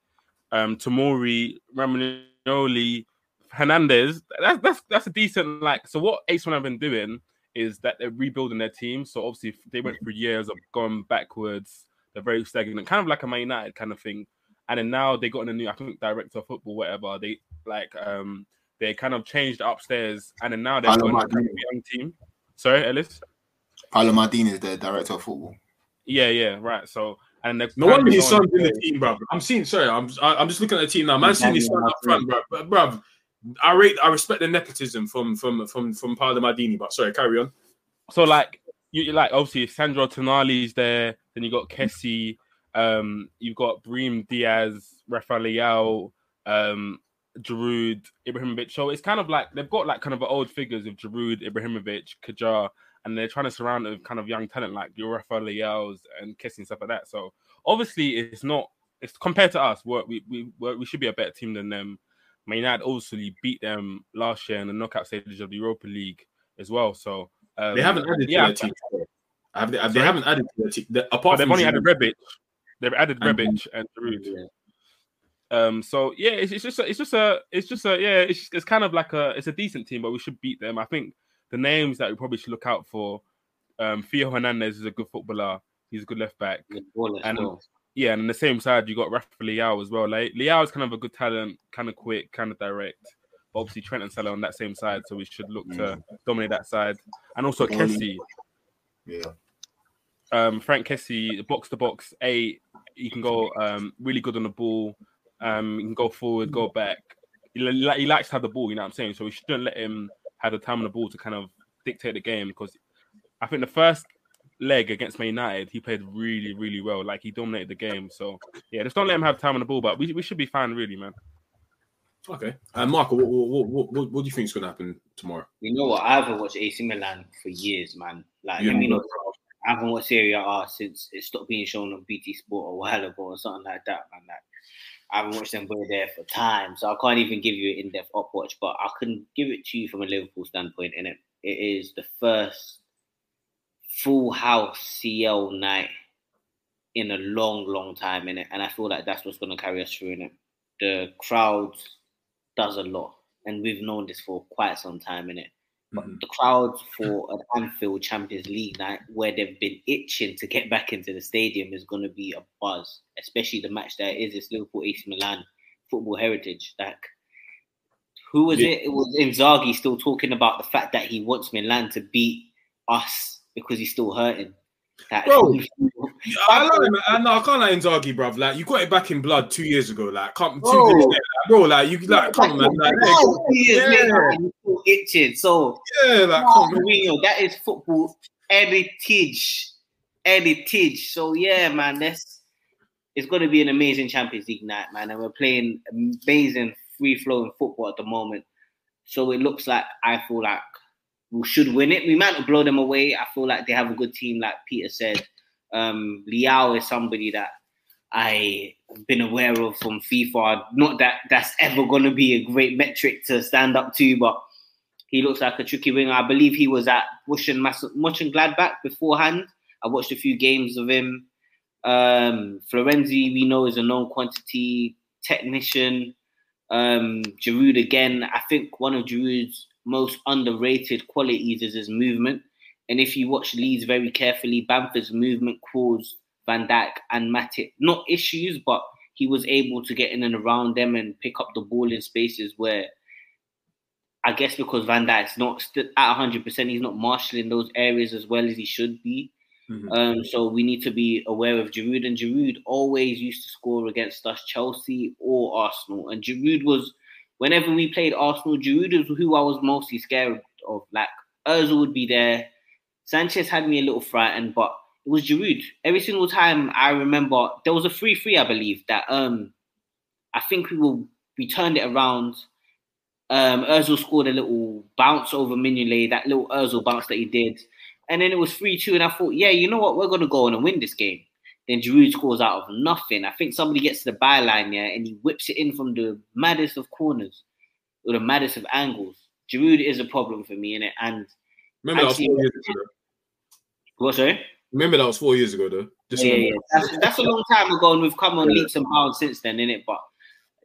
um, Tomori, Romagnoli, Hernandez, that's that's that's a decent like. So what Ace One have been doing is that they're rebuilding their team. So obviously they went through years of going backwards. They're very stagnant, kind of like a Man United kind of thing. And then now they got in a new, I think, director of football, whatever. They like um they kind of changed upstairs, and then now they've got Paolo a kind young team. Sorry, Ellis. Paolo Maldini is the director of football. Yeah, yeah, right. So and they're No kind wonder of his son's in the team, bro. I'm seeing. Sorry, I'm I- I'm just looking at the team now. Man, seeing his son up front, bro. But, bro, I rate, I respect the nepotism from from from from Paolo Maldini. But sorry, carry on. So like you you like obviously Sandro Tonali's there, then you got Kessie, um, you've got Brahim Diaz, Rafael um, Giroud, Ibrahimovic. So it's kind of like they've got like kind of old figures of Giroud, Ibrahimovic, Kajar, and they're trying to surround it with kind of young talent like your Rafael Leao's and Kessie and stuff like that. So obviously it's not. It's compared to us. We're, we we we're, we should be a better team than them. Man United also beat them last year in the knockout stages of the Europa League as well. So um, They haven't added yeah, to their team. Have they, have they, haven't added to their team. The, But apart they've from only added Giroud. Rebic. They've added And- Rebic and Giroud. Yeah. Um, so yeah, it's, it's just a, it's just a it's just a yeah, it's it's kind of like a it's a decent team, but we should beat them. I think the names that we probably should look out for. Um, Theo Hernandez is a good footballer. He's a good left back. Good baller And- still. Yeah, and on the same side you got Rafa Leao as well. Like Leao is kind of a good talent, kind of quick, kind of direct. But obviously Trent and Salah on that same side, so we should look to dominate that side. And also Kessie, Yeah. Um, Franck Kessie, box to box eight. He can go um, really good on the ball. Um, he can go forward, go back. He, li- he likes to have the ball. You know what I'm saying? So we shouldn't let him have the time on the ball to kind of dictate the game because I think the first leg against Man United, he played really, really well. Like he dominated the game. So yeah, just don't let him have time on the ball. But we, we should be fine, really, man. Okay. And Michael, what, what, what, what, what do you think is going to happen tomorrow? You know what? I haven't watched AC Milan for years, man. Like, You let me know, know. I haven't watched Serie A since it stopped being shown on BT Sport a while ago or something like that, man. Like, I haven't watched them play there for time, so I can't even give you an in-depth up watch. But I can give it to you from a Liverpool standpoint. In it, it is the first full house CL night in a long, long time in it, and I feel like that's what's going to carry us through in it. The crowd does a lot, and we've known this for quite some time in it. But Mhm. the crowd for an Anfield Champions League night, where they've been itching to get back into the stadium, is going to be a buzz. Especially the match that is it's Liverpool AC Milan football heritage. Like, who was Yeah. it? It was Inzaghi still talking about the fact that he wants Milan to beat us because he's still hurting. That, Bro, <laughs> I. I, I can't like Inzaghi, bruv. Like you got it back in blood two years ago. Like, can't two years later, bro. Like you, like, come on, man. Like, let it go. Two years Yeah. later, and he's still itching. So yeah, like, come on. That is football heritage. Heritage. So yeah, man, that's it's gonna be an amazing Champions League night, man. And we're playing amazing free flowing football at the moment. So it looks like I feel like we should win it. We might not blow them away. I feel like they have a good team, like Peter said. Um Leao is somebody that I've been aware of from FIFA. Not that that's ever gonna be a great metric to stand up to, but he looks like a tricky winger. I believe he was at Bush and Gladbach beforehand. I watched a few games of him. Um, Florenzi, we know, is a known quantity technician. Um, Giroud again. I think one of Giroud's most underrated qualities is his movement. And if you watch Leeds very carefully, Bamford's movement caused Van Dijk and Matip not issues, but he was able to get in and around them and pick up the ball in spaces where I guess because Van Dijk's not st- at 100%, he's not marshalling those areas as well as he should be. Mhm. Um, so we need to be aware of Giroud. And Giroud always used to score against us, Chelsea or Arsenal. And Giroud was, whenever we played Arsenal, Giroud is who I was mostly scared of. Like, Ozil would be there. Sanchez had me a little frightened, but was Giroud. Every single time I remember, there was a 3 3, I believe, that um, I think we will we turned it around. Um, Ozil scored a little bounce over Mignolet, that little Ozil bounce that he did. And then it was 3 2. And I thought, yeah, you know what? We're going to go on and win this game. Then Giroud scores out of nothing. I think somebody gets to the byline, yeah, and he whips it in from the maddest of corners or the maddest of angles. Giroud is a problem for me, innit? And Remember Actually- four years ago. What, sorry? Remember that was four years ago, though. Just yeah, yeah. That's, that's a long time ago, and we've come on Yeah. leaps and bounds since then, innit? But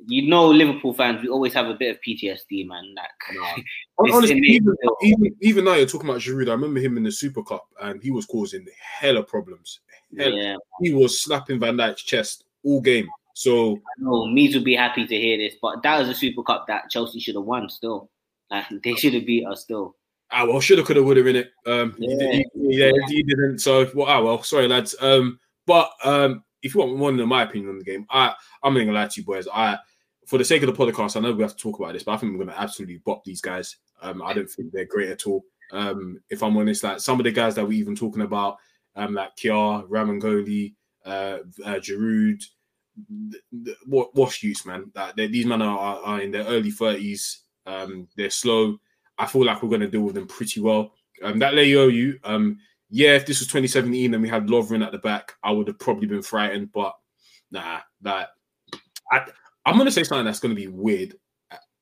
you know, Liverpool fans, we always have a bit of PTSD, man. Like, Nah. <laughs> Honestly, even, even even now you're talking about Giroud. I remember him in the Super Cup, and he was causing hella problems. Hella- yeah, He was slapping Van Dijk's chest all game. So no, Mees would be happy to hear this, but that was a Super Cup that Chelsea should have won. Still, like they should have beat us. Still, Ah, well, shoulda, coulda, woulda in it. Um, Yeah. he, yeah, he didn't. So, well, ah, well, sorry, lads. Um, but um, if you want one of my opinion on the game, I, I'm not gonna lie to you, boys. I, for the sake of the podcast, I know we have to talk about this, but I think we're gonna absolutely bop these guys. Um, I don't think they're great at all. Um, if I'm honest, like some of the guys that we're even talking about, um, like Kiar, Ramangoli, uh, uh Giroud, th- th- what wash use, man. That they- these men are, are, are in their early 30s. Um, they're slow. I feel like we're going to deal with them pretty well. Um, that Leo, you, um, yeah, if this was 2017 and we had Lovren at the back, I would have probably been frightened. But nah, that I, I'm gonna say something that's gonna be weird.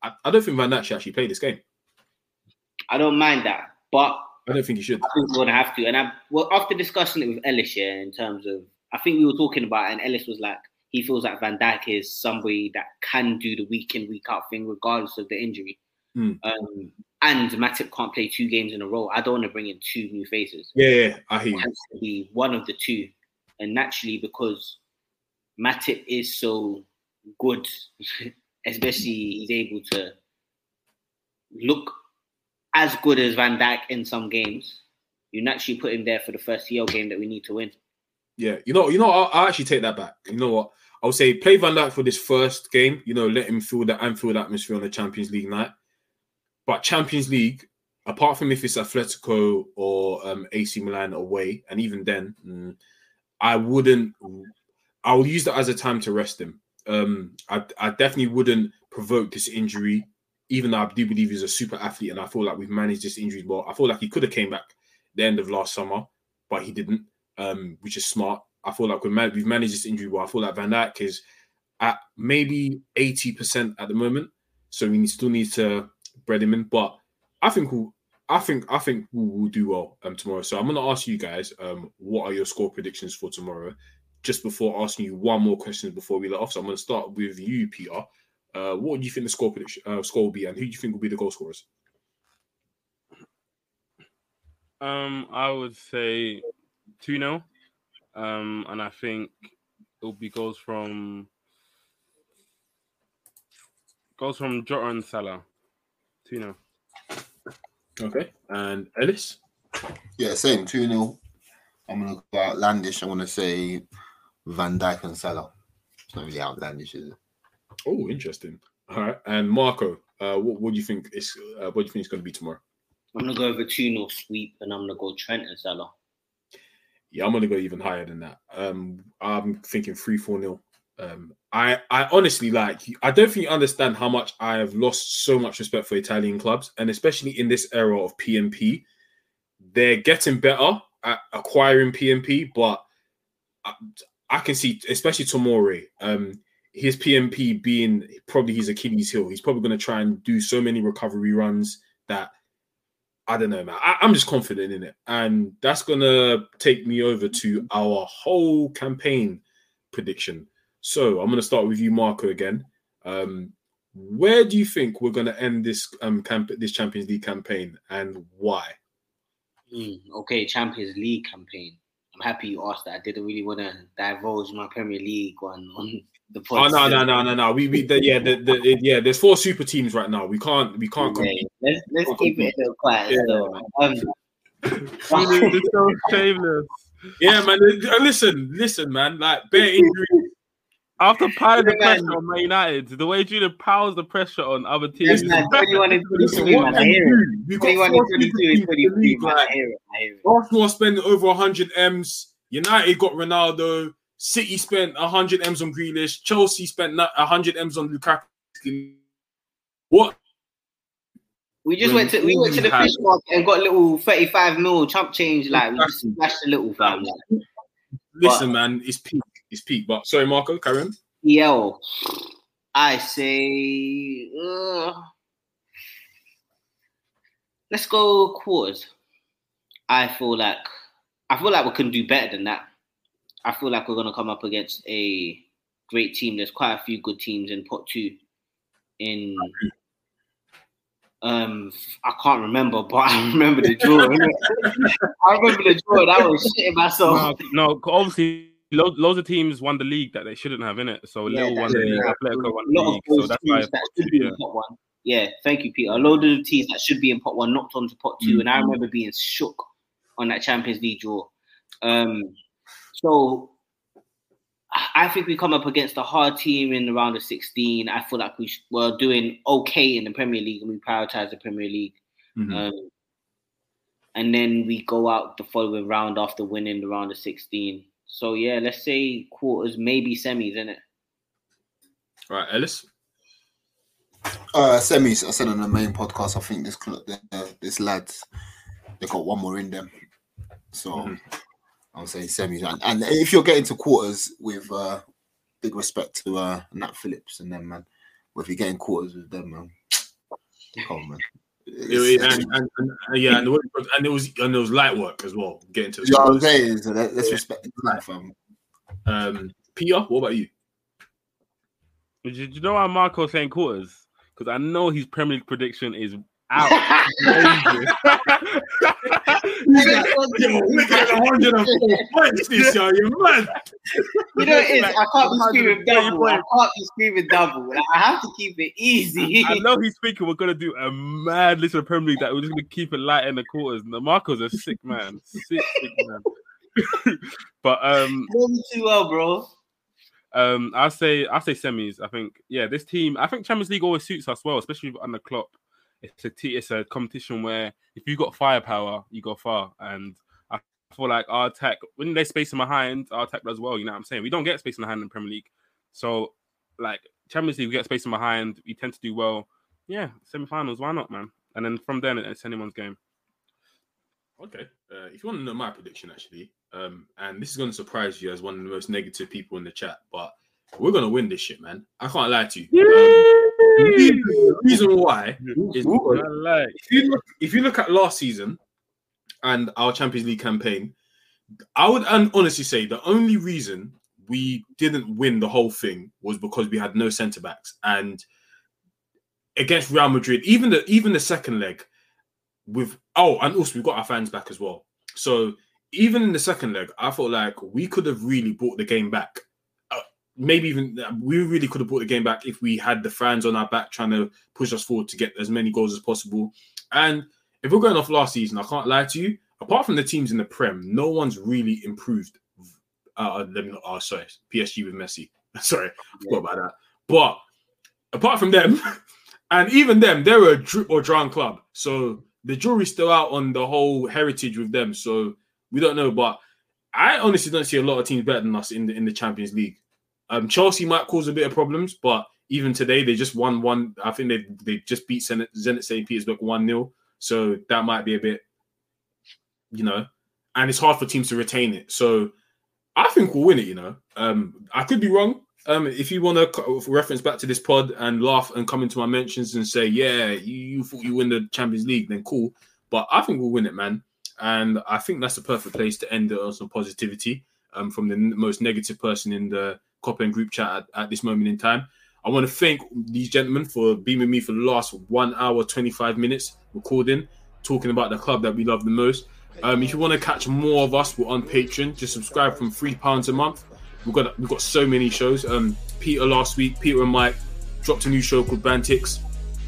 I, I don't think Van Dijk should actually play this game. I don't mind that, but I don't think he should. I think we're gonna have to. And I well after discussing it with Ellis, yeah, in terms of I think we were talking about, it and Ellis was like, he feels like Van Dijk is somebody that can do the week in week out thing regardless of the injury. Mm. Um, and Matip can't play two games in a row. I don't want to bring in two new faces. Yeah, yeah, I hear It has to be one of the two, and naturally because Matip is so good, <laughs> especially he's able to look as good as Van Dijk in some games. You naturally put him there for the first CL game that we need to win. Yeah, you know, you know, I'll, I'll actually take that back. You know what? I would say play Van Dijk for this first game. You know, let him feel the Anfield atmosphere on the Champions League night. But Champions League, apart from if it's Atletico or um, AC Milan away, and even then, mm, I wouldn't. I'll use that as a time to rest him. Um, I, I definitely wouldn't provoke this injury, even though I do believe he's a super athlete, and I feel like we've managed this injury well. I feel like he could have came back the end of last summer, but he didn't um, which is smart. I feel like we've, managed this injury well. I feel like Van Dijk is at maybe 80% at the moment. So we still need to in. But I think we'll, I think I think we'll, we'll do well um, tomorrow. So I'm gonna ask you guys, um, what are your score predictions for tomorrow? Just before asking you one more question before we let off. So I'm gonna start with you, Peter. Uh, what do you think the score prediction uh, score will be, and who do you think will be the goal scorers? Um, I would say 2 0. Um, and I think it'll be goals from goals from Jota and Salah. 2 0. Okay, and Ellis. Yeah, same 2 0. I'm going to go outlandish. I'm going to say Van Dijk and Salah. It's not really outlandish, is it? Oh, interesting. All right, and Marco, uh, what, what do you think is uh, what do you think is going to be tomorrow? I'm gonna go over two 0 sweep, and I'm gonna go Trent and Salah. Yeah, I'm gonna go even higher than that. Um, I'm thinking three, four nil. Um, I, I honestly like. I don't think you understand how much I have lost so much respect for Italian clubs, and especially in this era of PMP, they're getting better at acquiring PMP, but I, I can see, especially Tomori, um, his PMP being probably his Achilles heel. He's probably going to try and do so many recovery runs that I don't know, man. I, I'm just confident in it. And that's going to take me over to our whole campaign prediction. So I'm going to start with you, Marco, again. Um, where do you think we're going to end this um camp- this Champions League campaign and why? Mm, okay, Champions League campaign. I'm happy you asked that. I didn't really want to divulge my Premier League one on <laughs> the Oh no no no no no. We we the, yeah the, the yeah. There's four super teams right now. We can't we can't. Okay, compete. let's let's keep it a little quiet. Yeah. So, um, <laughs> so shameless. Yeah, man. uh, Listen, listen, man. Like bare injuries. After piling the Yeah, man. pressure on Man United, the way Julian piles the pressure on other teams. yes, man, 21 and Listen, 23, what man. I can you hear it. do? We've got 21 four and super 22 teams and in the 23, league, man. like, I hear it. I hear it. Arsenal are spending over 100 M's. United got Ronaldo. City spent 100 M's on Grealish. Chelsea spent na- 100 M's on Lukaku. What? We just When went to we went to the we fish market and got a little 35 mil chump change. Like we just splashed a little fam. Like, Listen, man, it's peak. It's peak. But sorry, Marco, carry on. Yo, I say, uh, let's go quarters. I feel like I feel like we can do better than that. I feel like we're gonna come up against a great team. There's quite a few good teams in pot two. In um, I can't remember, <laughs> but I remember the draw. <laughs> I remember the draw. and I was shitting myself. No, no, obviously, loads, loads of teams won the league that they shouldn't have in it. So Yeah, Lille won the league, yeah. Atletico won A the lot of league. So that's why. teams that should be in pot one. Yeah, thank you, Peter. A load of teams that should be in pot one knocked onto pot 2 and I remember being shook on that Champions League draw. Um, so I- think we come up against a hard team in the round of 16. I feel like we sh- we're doing okay in the Premier League and we prioritize the Premier League. Mhm. Um, and then we go out the following round after winning the round of 16. So yeah, let's say quarters, maybe semis, in it. All right, Ellis. Uh, semis. I said on the main podcast. I think this cl- uh, this lads they got one more in them. So Mhm. i am saying semis. And, and if you're getting to quarters with uh, big respect to uh, Nat Phillips and them, man. Well, if you're getting quarters with them, man, come on, man. It- and, and, and, uh, yeah, and, it was, and it was and it was light work as well. Getting to the yeah, know I'm saying? So let, let's Yeah. respect the life, fam. Um, Peter, what about you? Did you, did you know why Marco's saying quarters? Because I know his Premier League prediction is out. Amazing. Yo, look at the 104 points this year, you man. You know it is. I can't be screaming 130 double. I can't be screaming double. Like, I have to keep it easy. I know he's thinking we're gonna do a mad list of Premier League that we're just gonna keep it light in the quarters. The Marco's a sick man, sick, sick man. <laughs> but um, know too well, bro. um, I say I say semis. I think yeah, this team. I think Champions League always suits us well, especially under Klopp. It's a t- it's a competition where if you got firepower, you go far. And I feel like our attack when they space in behind, our attack does well. You know what I'm saying? We don't get space in behind in the Premier League, so like Champions League, we get space in behind. We tend to do well. Yeah, semi-finals. Why not, man? And then from then, it's anyone's game. Okay. Uh, if you want to know my prediction, actually, um, and this is going to surprise you as one of the most negative people in the chat, but we're going to win this shit, man. I can't lie to you. Um, the reason- why is like. if you look if you look at last season and our Champions League campaign, I would un- honestly say the only reason we didn't win the whole thing was because we had no centre backs and against Real Madrid, even the even the second leg with oh, and also we got our fans back as well. So even in the second leg, I felt like we could have really brought the game back. Maybe even we really could have brought the game back if we had the fans on our back trying to push us forward to get as many goals as possible. And if we're going off last season, I can't lie to you. Apart from the teams in the Prem, no one's really improved. Uh, let me not. Oh, sorry, PSG with Messi. <laughs> sorry, I forgot about that. But apart from them, <laughs> and even them, they're a drip or drown club. So the jury's still out on the whole heritage with them. So we don't know. But I honestly don't see a lot of teams better than us in the in the Champions League. Um, Chelsea might cause a bit of problems, but even today they just won one. I think they they just beat Zenit, Zenit St. Petersburg one 0 So that might be a bit, you know, and it's hard for teams to retain it. So I think we'll win it. You know, um, I could be wrong. Um, if you want to reference back to this pod and laugh and come into my mentions and say, yeah, you, you thought you win the Champions League, then cool. But I think we'll win it, man. And I think that's the perfect place to end it on some positivity um, from the most negative person in the Kop End group chat at, at this moment in time. I want to thank these gentlemen for being with me for the last one hour, 25 minutes recording, talking about the club that we love the most. Um, if you want to catch more of us, we're on Patreon. Just subscribe from three pounds a month. We've got we've got so many shows. Um, Peter last week, Peter and Mike dropped a new show called Bantix.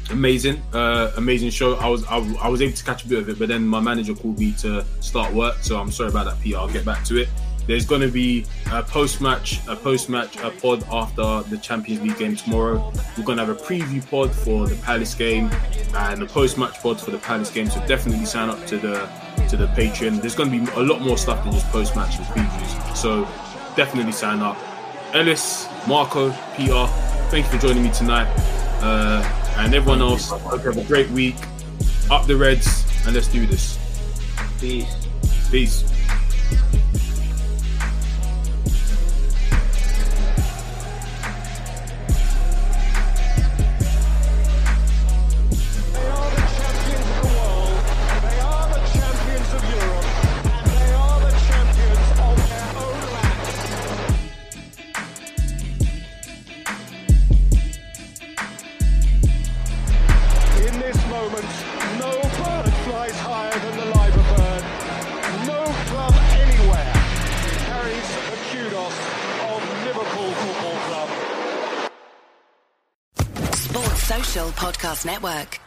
Amazing, uh, amazing show. I was I, I was able to catch a bit of it, but then my manager called me to start work, so I'm sorry about that, Peter. I'll get back to it. There's going to be a post match, a post match a pod after the Champions League game tomorrow. We're going to have a preview pod for the Palace game and a post match pod for the Palace game. So definitely sign up to the to the Patreon. There's going to be a lot more stuff than just post match and previews. So definitely sign up. Ellis, Marco, Peter, thank you for joining me tonight. Uh, and everyone else, hope you have a great week. Up the Reds, and let's do this. Peace. Peace. Podcast Network.